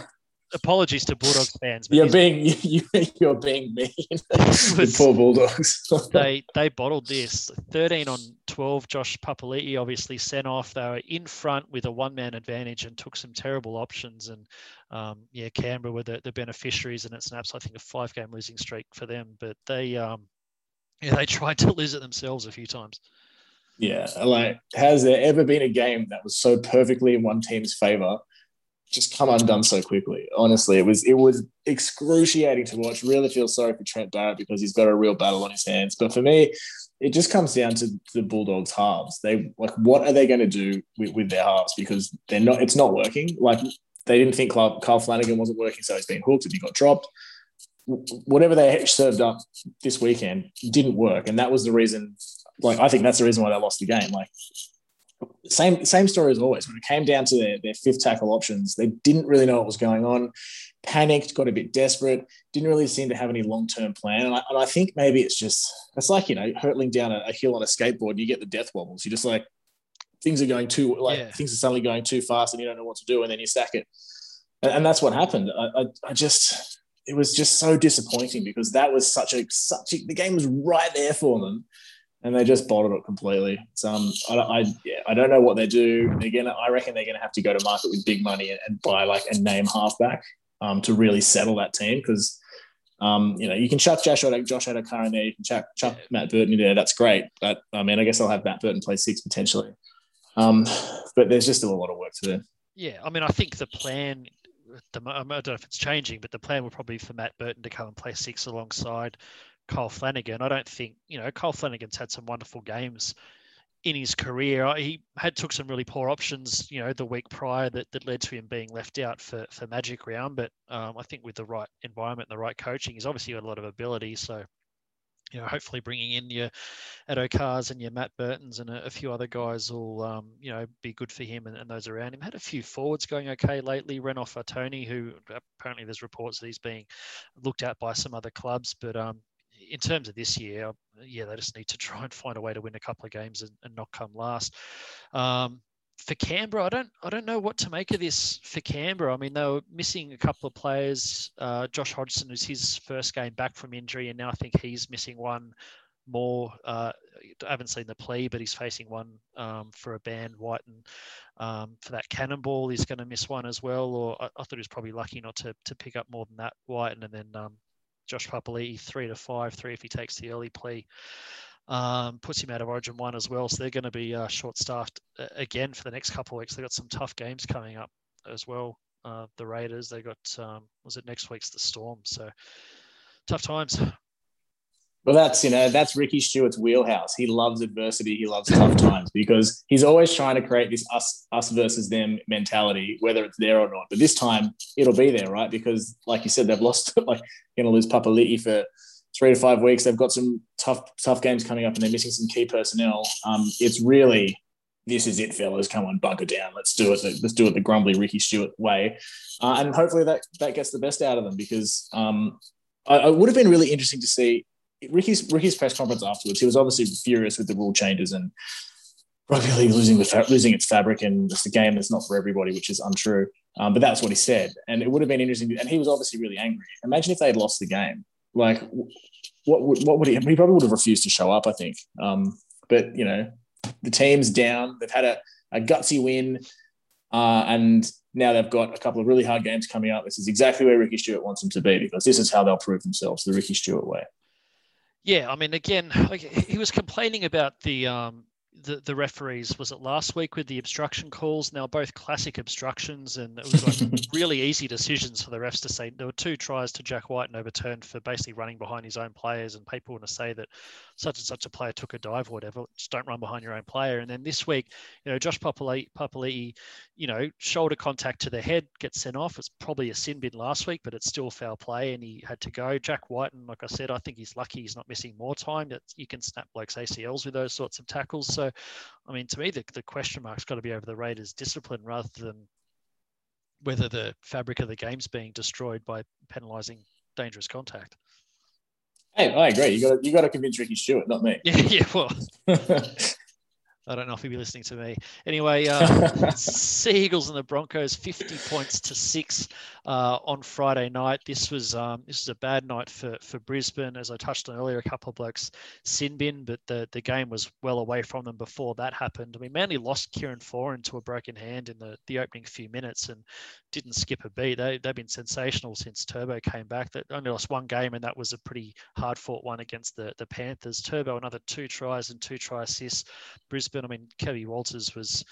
Speaker 1: apologies to Bulldogs fans.
Speaker 3: You're being you, you're being mean. poor Bulldogs.
Speaker 1: they they bottled this. 13 on 12. Josh Papali'i obviously sent off. They were in front with a one man advantage and took some terrible options. And um, yeah, Canberra were the, the beneficiaries, and it snaps I think a five game losing streak for them. But they um, yeah they tried to lose it themselves a few times.
Speaker 3: Yeah, like has there ever been a game that was so perfectly in one team's favor just come undone so quickly. Honestly, it was it was excruciating to watch. Really feel sorry for Trent Barrett because he's got a real battle on his hands. But for me, it just comes down to the Bulldogs halves. They like what are they going to do with, with their halves because they're not. It's not working. Like they didn't think Carl, Kyle Flanagan wasn't working, so he's been hooked and he got dropped. Whatever they served up this weekend didn't work, and that was the reason. Like I think that's the reason why they lost the game. Like same same story as always. When it came down to their, their fifth tackle options, they didn't really know what was going on. Panicked, got a bit desperate, didn't really seem to have any long term plan. And I, and I, think maybe it's just it's like you know hurtling down a, a, hill on a skateboard. You get the death wobbles. You're just like things are going too like yeah. things are suddenly going too fast, and you don't know what to do, and then you stack it. And, and that's what happened. I, I, I just it was just so disappointing because that was such a such a, the game was right there for them and they just bottled it completely. It's, um, I, I, yeah, I don't know what they do. They're gonna, I reckon they're gonna have to go to market with big money and, and buy like a name halfback um, to really settle that team because. Um, you know, you can chuck Josh, Josh Addo-Carr in there. You can chuck, chuck Matt Burton in there. That's great. But I mean, I guess I'll have Matt Burton play six potentially. Um, but there's just still a lot of work to do.
Speaker 1: Yeah, I mean, I think the plan the, I don't know if it's changing, but the plan would probably be for Matt Burton to come and play six alongside Kyle Flanagan. I don't think you know Kyle Flanagan's had some wonderful games in his career. He had took some really poor options, you know, the week prior that, that led to him being left out for, for Magic Round. But um, I think with the right environment and the right coaching, he's obviously got a lot of ability. So, you know, hopefully bringing in your Addo-Carrs and your Matt Burtons and a, a few other guys will, um, you know, be good for him and, and, those around him. Had a few forwards going okay lately. Renouf Tony, who apparently there's reports that he's being looked at by some other clubs, but um, in terms of this year, yeah, they just need to try and find a way to win a couple of games and, and not come last. Um, for Canberra, I don't I don't know what to make of this for Canberra. I mean, they were missing a couple of players. Uh, Josh Hodgson was his first game back from injury, and now I think he's missing one more. Uh, I haven't seen the plea, but he's facing one um, for a ban. Wighton um, for that cannonball, he's going to miss one as well. Or I, I, thought he was probably lucky not to to pick up more than that. Wighton, and then um, Josh Papali'i three to five, three if he takes the early plea. Um, puts him out of Origin one as well. So they're going to be uh, short staffed uh, again for the next couple of weeks. They've got some tough games coming up as well. Uh, the Raiders, they got, um, was it next week's the Storm? So tough times.
Speaker 3: Well, that's you know that's Ricky Stuart's wheelhouse. He loves adversity. He loves tough times because he's always trying to create this us us versus them mentality, whether it's there or not. But this time it'll be there, right? Because like you said, they've lost like going to lose Papali'i for three to five weeks. They've got some tough tough games coming up, and they're missing some key personnel. Um, it's really this is it, fellas. Come on, bunker down. Let's do it. Let's do it the grumbly Ricky Stuart way, uh, and hopefully that that gets the best out of them because um, I, it would have been really interesting to see Ricky's Ricky's press conference afterwards, he was obviously furious with the rule changes and rugby league losing the fa- losing its fabric and just a game that's not for everybody, which is untrue. Um, but that's what he said, and it would have been interesting. And he was obviously really angry. Imagine if they had lost the game. Like, what would what would he? He probably would have refused to show up. I think. Um, but you know, the team's down. They've had a, a gutsy win, uh, and now they've got a couple of really hard games coming up. This is exactly where Ricky Stuart wants them to be because this is how they'll prove themselves the Ricky Stuart way.
Speaker 1: Yeah, I mean, again, like, he was complaining about the um, the, the referees was it last week with the obstruction calls? Now both classic obstructions and it was like really easy decisions for the refs to say there were two tries to Jack Wighton and overturned for basically running behind his own players and people want to say that such and such a player took a dive or whatever just don't run behind your own player. And then this week you know josh papali'i, you know shoulder contact to the head gets sent off. It's probably a sin bin last week but it's still foul play and he had to go. Jack Wighton like i said i think he's lucky he's not missing more time that you can snap blokes acls with those sorts of tackles. So I mean, to me, the, the question mark's got to be over the Raiders' discipline rather than whether the fabric of the game's being destroyed by penalising dangerous contact.
Speaker 3: Hey, I agree. You got you got to convince Ricky Stuart, not me.
Speaker 1: Yeah, yeah. Well, I don't know if he'll be listening to me. Anyway, uh, Sea Eagles and the Broncos, 50 points to six uh, on Friday night. This was um, this was a bad night for, for Brisbane, as I touched on earlier. A couple of blokes sin bin, but the, the game was well away from them before that happened. I mean, Manly lost Kieran Foran to a broken hand in the, the opening few minutes and didn't skip a beat. They, they've been sensational since Turbo came back. They only lost one game, and that was a pretty hard fought one against the, the Panthers. Turbo, another two tries and two try assists. Brisbane, I mean, Kevin Walters was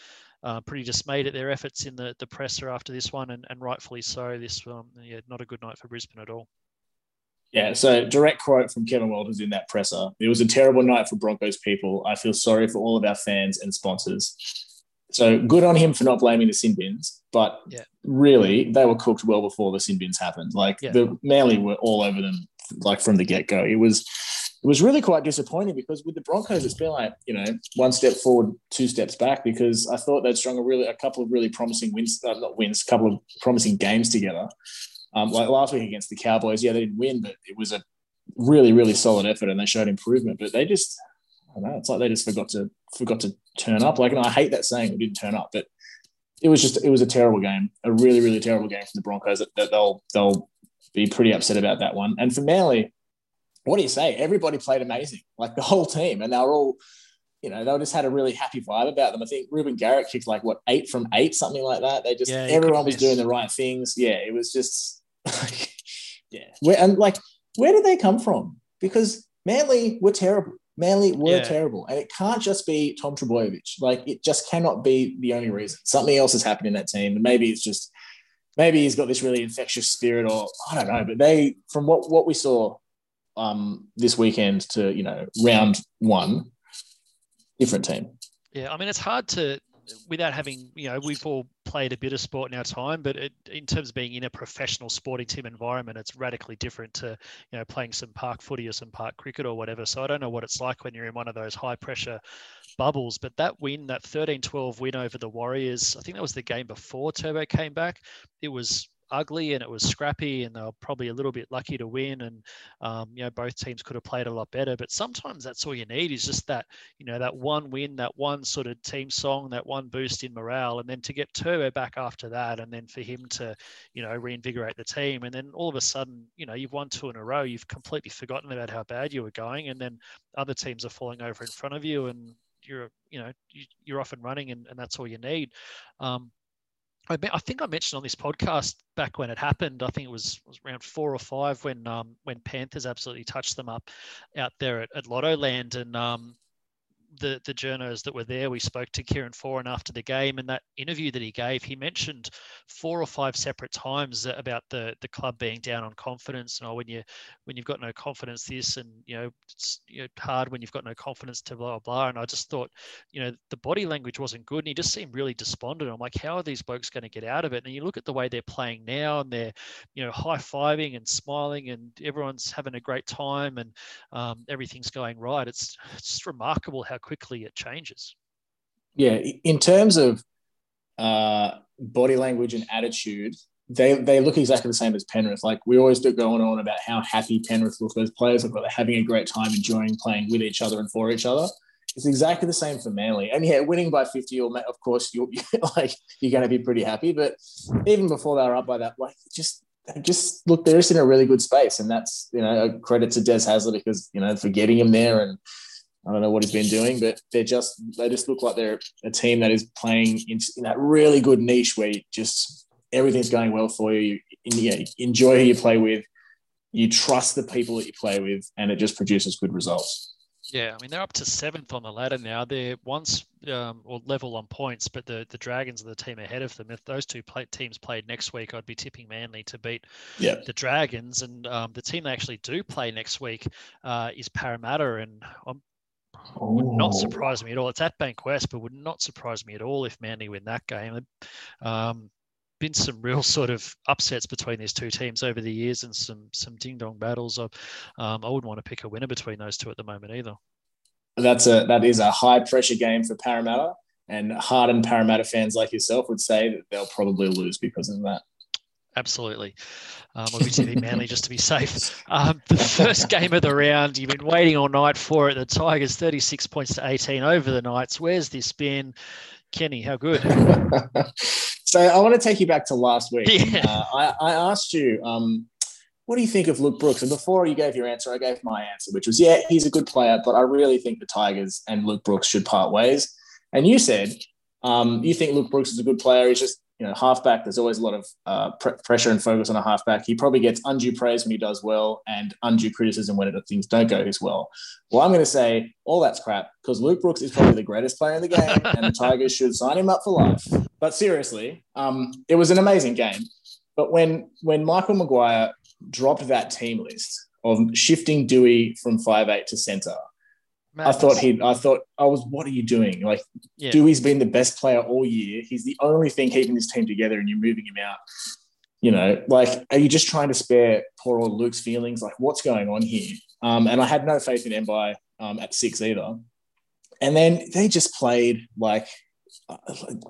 Speaker 1: uh, pretty dismayed at their efforts in the, the presser after this one, and, and rightfully so. This, um, yeah, not a good night for Brisbane at all.
Speaker 3: Yeah, so direct quote from Kevin Walters in that presser. It was a terrible night for Broncos people. I feel sorry for all of our fans and sponsors. So good on him for not blaming the sin bins, but
Speaker 1: yeah.
Speaker 3: really they were cooked well before the sin bins happened. Like yeah. the Manly were all over them like from the get go. It was it was really quite disappointing because with the Broncos, it's been like you know one step forward, two steps back. Because I thought they'd strung a really a couple of really promising wins, uh, not wins, a couple of promising games together. Um, like last week against the Cowboys, yeah, they didn't win, but it was a really really solid effort, and they showed improvement. But they just, I don't know, it's like they just forgot to forgot to turn up. Like, and I hate that saying, we didn't turn up, but it was just it was a terrible game, a really really terrible game from the Broncos. That, that they'll they'll be pretty upset about that one. And for Manly, what do you say? Everybody played amazing, like the whole team, and they were all, you know, they just had a really happy vibe about them. I think Reuben Garrick kicked like what eight from eight, something like that. They just yeah, everyone was miss. doing the right things. Yeah, it was just, like yeah. Where, and like, where did they come from? Because Manly were terrible. Manly were yeah. terrible, and it can't just be Tom Trbojevic. Like, it just cannot be the only reason. Something else has happened in that team, and maybe it's just maybe he's got this really infectious spirit, or I don't know. But they, from what what we saw um, this weekend to you know round one, different team.
Speaker 1: Yeah, I mean it's hard to without having you know we've all played a bit of sport in our time, but it, in terms of being in a professional sporting team environment, it's radically different to you know playing some park footy or some park cricket or whatever. So I don't know what it's like when you're in one of those high pressure bubbles. But that win, that 13-12 win over the Warriors, I think that was the game before Turbo came back. It was ugly and it was scrappy and they were probably a little bit lucky to win and um, you know both teams could have played a lot better. But sometimes that's all you need is just that you know that one win that one sort of team song that one boost in morale and then to get Turbo back after that and then for him to you know reinvigorate the team and then all of a sudden you know you've won two in a row you've completely forgotten about how bad you were going and then other teams are falling over in front of you and you're you know you, are off and running and, and that's all you need. Um, I, I think I mentioned on this podcast back when it happened. I think it was, was around four or five when um, when Panthers absolutely touched them up out there at, at Lotto Land, and um, the the journos that were there, we spoke to Kieran Foran after the game, and that interview that he gave, he mentioned four or five separate times about the the club being down on confidence. And oh, when you when you've got no confidence, this, and you know it's you know, hard when you've got no confidence to blah blah blah. And I just thought, you know, the body language wasn't good, and he just seemed really despondent. I'm like, how are these blokes going to get out of it? And you look at the way they're playing now, and they're you know high fiving and smiling, and everyone's having a great time, and um, everything's going right. It's it's just remarkable how quickly it changes.
Speaker 3: Yeah, in terms of uh, body language and attitude, they they look exactly the same as Penrith. Like we always do going on about how happy Penrith look. Those players are having a great time, enjoying playing with each other and for each other. It's exactly the same for Manly. And yeah, winning by 50, or of course, you're like you're going to be pretty happy. But even before they were up by that, like just just look, they're just in a really good space, and that's you know a credit to Des Hasler because you know for getting him there and I don't know what he's been doing, but they're just they just look like they're a team that is playing in, in that really good niche where you just everything's going well for you. You, you enjoy who you play with, you trust the people that you play with, and it just produces good results.
Speaker 1: Yeah, I mean they're up to seventh on the ladder now. They're once um, or level on points, but the, the Dragons are the team ahead of them. If those two play, teams played next week, I'd be tipping Manly to beat the Dragons. And um, the team they actually do play next week uh, is Parramatta, and I'm would not surprise me at all. It's at Bankwest, but would not surprise me at all if Manly win that game. Um, been some real sort of upsets between these two teams over the years, and some some ding dong battles. Of, um, I wouldn't want to pick a winner between those two at the moment either.
Speaker 3: That's a that is a high pressure game for Parramatta, and hardened Parramatta fans like yourself would say that they'll probably lose because of that.
Speaker 1: Absolutely. Um, obviously, be Manly just to be safe. Um, the first game of the round, you've been waiting all night for it. The Tigers 36 points to 18 over the Knights. Where's this been? Kenny, how good?
Speaker 3: so I want to take you back to last week.
Speaker 1: Yeah.
Speaker 3: Uh, I, I, asked you, um, what do you think of Luke Brooks? And before you gave your answer, I gave my answer, which was, yeah, he's a good player, but I really think the Tigers and Luke Brooks should part ways. And you said um, you think Luke Brooks is a good player. He's just you know, halfback, there's always a lot of uh, pr- pressure and focus on a halfback. He probably gets undue praise when he does well and undue criticism when it, things don't go as well. Well, I'm going to say all that's crap because Luke Brooks is probably the greatest player in the game and the Tigers should sign him up for life. But seriously, um, it was an amazing game. But when when Michael Maguire dropped that team list of shifting Doueihi from five eight to centre, Madness. I thought he. I thought I was. What are you doing? Like, yeah. Doueihi's been the best player all year. He's the only thing keeping this team together, and you're moving him out. You know, like, are you just trying to spare poor old Luke's feelings? Like, what's going on here? Um, and I had no faith in Mbye um, at six either. And then they just played like uh,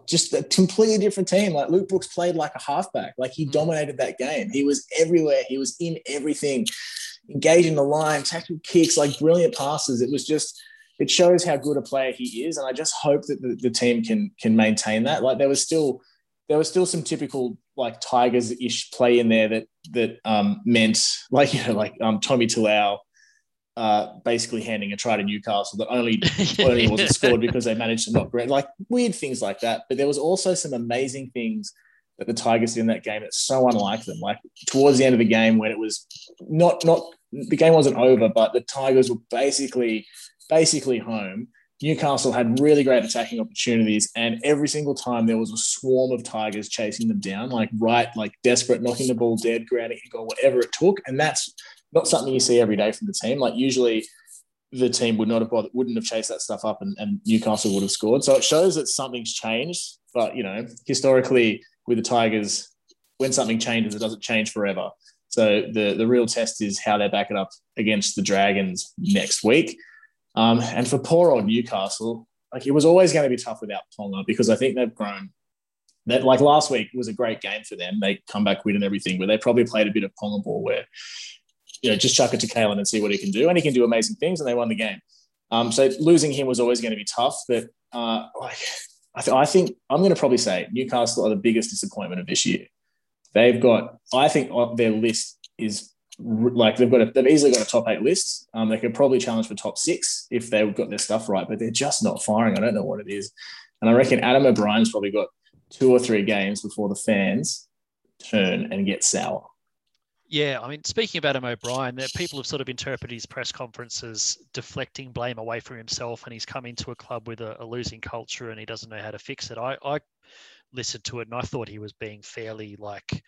Speaker 3: just a completely different team. Like Luke Brooks played like a halfback. Like he mm. dominated that game. He was everywhere. He was in everything engaging the line, tactical kicks, like brilliant passes. It was just it shows how good a player he is, and I just hope that the, the team can can maintain that. Like there was still there was still some typical like Tigers ish play in there that that um, meant like you know like um, Tommy Talau. Uh, basically handing a try to Newcastle that only only wasn't scored because they managed to not knock like weird things like that. But there was also some amazing things that the Tigers did in that game. It's so unlike them. Like towards the end of the game, when it was not not the game wasn't over, but the Tigers were basically basically home. Newcastle had really great attacking opportunities, and every single time there was a swarm of Tigers chasing them down, like right, like desperate, knocking the ball dead, grounding a goal, whatever it took. And that's not something you see every day from the team. Like usually, the team would not have bothered, wouldn't have chased that stuff up, and, and Newcastle would have scored. So it shows that something's changed. But you know, historically, with the Tigers, when something changes, it doesn't change forever. So the the real test is how they back it up against the Dragons next week. Um, and for poor old Newcastle, like it was always going to be tough without Ponga because I think they've grown. That like last week was a great game for them. They come back win and everything, but they probably played a bit of Ponga ball where you know just chuck it to Kalyn and see what he can do, and he can do amazing things, and they won the game. Um, so losing him was always going to be tough, but uh, like I, th- I think I'm going to probably say Newcastle are the biggest disappointment of this year. They've got, I think their list is like they've got a, they've easily got a top eight list. Um, they could probably challenge for top six if they've got their stuff right, but they're just not firing. I don't know what it is, and I reckon Adam O'Brien's probably got two or three games before the fans turn and get sour.
Speaker 1: Yeah, I mean, speaking about Adam O'Brien, people have sort of interpreted his press conferences deflecting blame away from himself, and he's come into a club with a, a losing culture and he doesn't know how to fix it. I, I listened to it and I thought he was being fairly like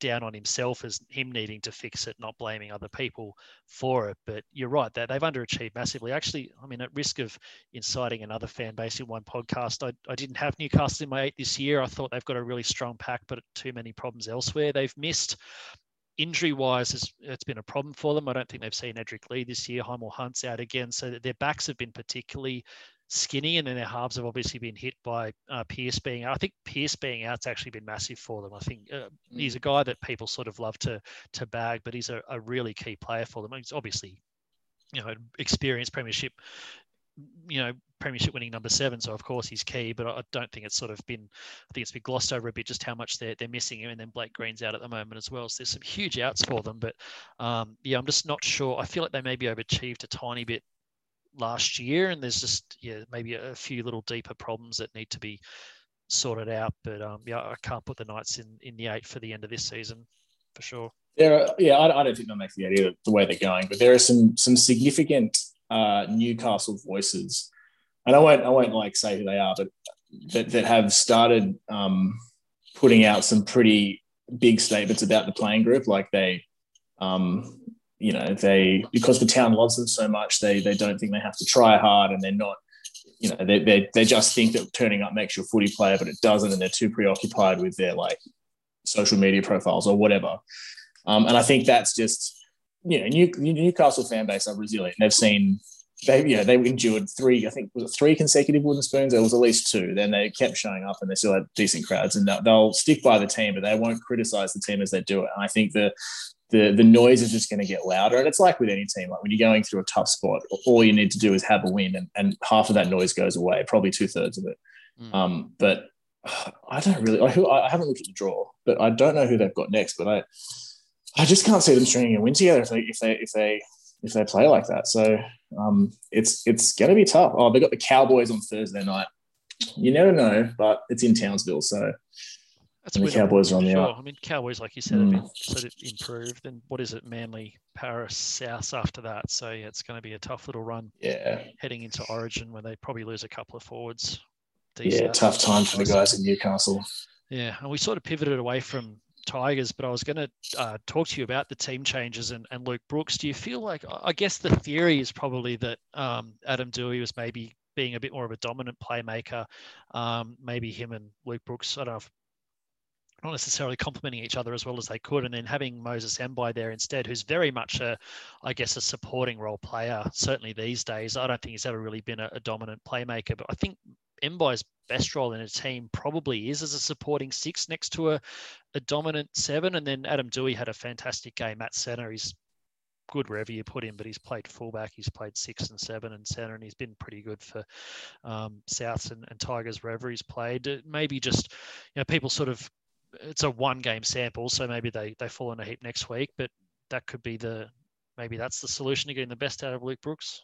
Speaker 1: down on himself as him needing to fix it, not blaming other people for it. But you're right that they've underachieved massively. Actually, I mean, at risk of inciting another fan base in one podcast, I, I didn't have Newcastle in my eight this year. I thought they've got a really strong pack, but too many problems elsewhere. They've missed injury wise, it's, been a problem for them. I don't think they've seen Edrick Lee this year. Hymel Hunt's out again. So their backs have been particularly skinny, and then their halves have obviously been hit by uh, Pearce being out. I think Pearce being out's actually been massive for them. I think uh, mm. he's a guy that people sort of love to to bag, but he's a, a really key player for them. He's obviously, you know, experienced Premiership you know, premiership winning number seven. So of course he's key, but I don't think it's sort of been, I think it's been glossed over a bit just how much they're, they're missing him. And then Blake Green's out at the moment as well. So there's some huge outs for them, but um, yeah, I'm just not sure. I feel like they maybe overachieved a tiny bit last year and there's just, yeah, maybe a, few little deeper problems that need to be sorted out. But um, yeah, I can't put the Knights in, in the eight for the end of this season for sure.
Speaker 3: Are, yeah, I, I don't think they'll make the idea the way they're going, but there are some some significant uh, Newcastle voices, and I won't I won't like say who they are, but that, that have started um, putting out some pretty big statements about the playing group, like they. Um, you know, they because the town loves them so much, they they don't think they have to try hard, and they're not you know, they, they, they just think that turning up makes you a footy player, but it doesn't. And they're too preoccupied with their like social media profiles or whatever. Um, and I think that's just, you know, New, Newcastle fan base are resilient. They've seen they you know they endured three I think was three consecutive wooden spoons there was at least two then they kept showing up and they still had decent crowds and they'll stick by the team but they won't criticize the team as they do it and I think the the the noise is just going to get louder and it's like with any team like when you're going through a tough spot all you need to do is have a win and, and half of that noise goes away probably two-thirds of it mm. um, but I don't really I, I haven't looked at the draw but I don't know who they've got next but I I just can't see them stringing a win together if they if they if they if they play like that. So um, it's it's going to be tough. Oh, they got the Cowboys on Thursday night. You never know, but it's in Townsville, so
Speaker 1: That's
Speaker 3: and the Cowboys are on the
Speaker 1: sure.
Speaker 3: up.
Speaker 1: I mean, Cowboys, like you said, have been sort of improved. And what is it? Manly, Parra, South after that. So yeah, it's going to be a tough little run.
Speaker 3: Yeah.
Speaker 1: Heading into Origin, where they probably lose a couple of forwards.
Speaker 3: Yeah, tough time for the guys in Newcastle.
Speaker 1: Yeah, and we sort of pivoted away from Tigers, but I was going to uh, talk to you about the team changes and, and Luke Brooks. Do you feel like, I guess the theory is probably that um, Adam Doueihi was maybe being a bit more of a dominant playmaker. Um, maybe him and Luke Brooks I don't of not necessarily complementing each other as well as they could, and then having Moses Mbye there instead, who's very much a, I guess, a supporting role player. Certainly these days, I don't think he's ever really been a, a dominant playmaker, but I think Mbye's best role in a team probably is as a supporting six next to a, a dominant seven. And then Adam Doueihi had a fantastic game at center. He's good wherever you put him, but he's played fullback, he's played six and seven and center, and he's been pretty good for um, Souths and, and Tigers wherever he's played. Maybe just, you know, people sort of it's a one game sample, so maybe they they fall in a heap next week. But that could be the maybe that's the solution to getting the best out of Luke Brooks.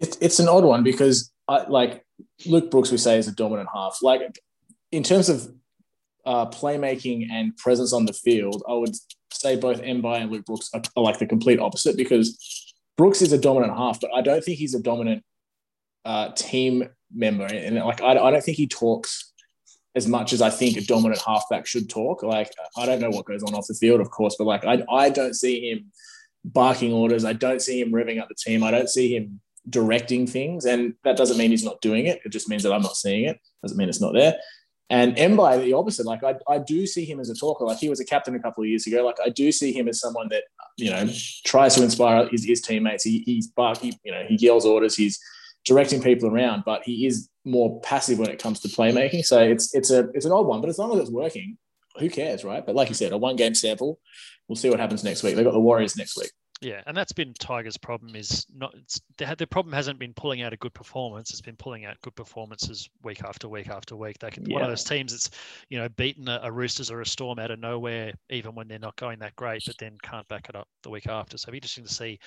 Speaker 3: It's it's an odd one because I, like Luke Brooks, we say is a dominant half. Like in terms of uh, playmaking and presence on the field, I would say both Mbye and Luke Brooks are, are, like the complete opposite because Brooks is a dominant half, but I don't think he's a dominant uh, team member. And like I, I don't think he talks as much as I think a dominant halfback should talk. Like I don't know what goes on off the field, of course, but like I, I don't see him barking orders. I don't see him revving up the team. I don't see him directing things, and that doesn't mean he's not doing it. It just means that I'm not seeing it. Doesn't mean it's not there. And Mbye, the opposite. Like I, I do see him as a talker. Like he was a captain a couple of years ago. Like I do see him as someone that you know tries to inspire his, his teammates. He, he's bark. He, you know he yells orders. He's directing people around, but he is more passive when it comes to playmaking. So it's it's a it's an odd one, but as long as it's working, who cares, right? But like you said, a one game sample. We'll see what happens next week. They've got the Warriors next week.
Speaker 1: Yeah, and that's been Tigers' problem. Is not the problem hasn't been pulling out a good performance. It's been pulling out good performances week after week after week. They can be yeah. one of those teams that's you know beaten a, a, Roosters or a Storm out of nowhere, even when they're not going that great, but then can't back it up the week after. So it'll be interesting to see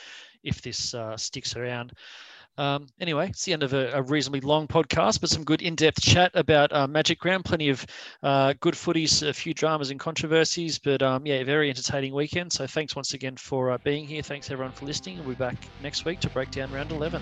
Speaker 1: if this uh, sticks around. Um, anyway, it's the end of a, a, reasonably long podcast, but some good in-depth chat about uh, Magic Round. Plenty of uh, good footies, a few dramas and controversies, but um, yeah, very entertaining weekend. So thanks once again for uh, being here. Thanks everyone for listening. We'll be back next week to break down round 11.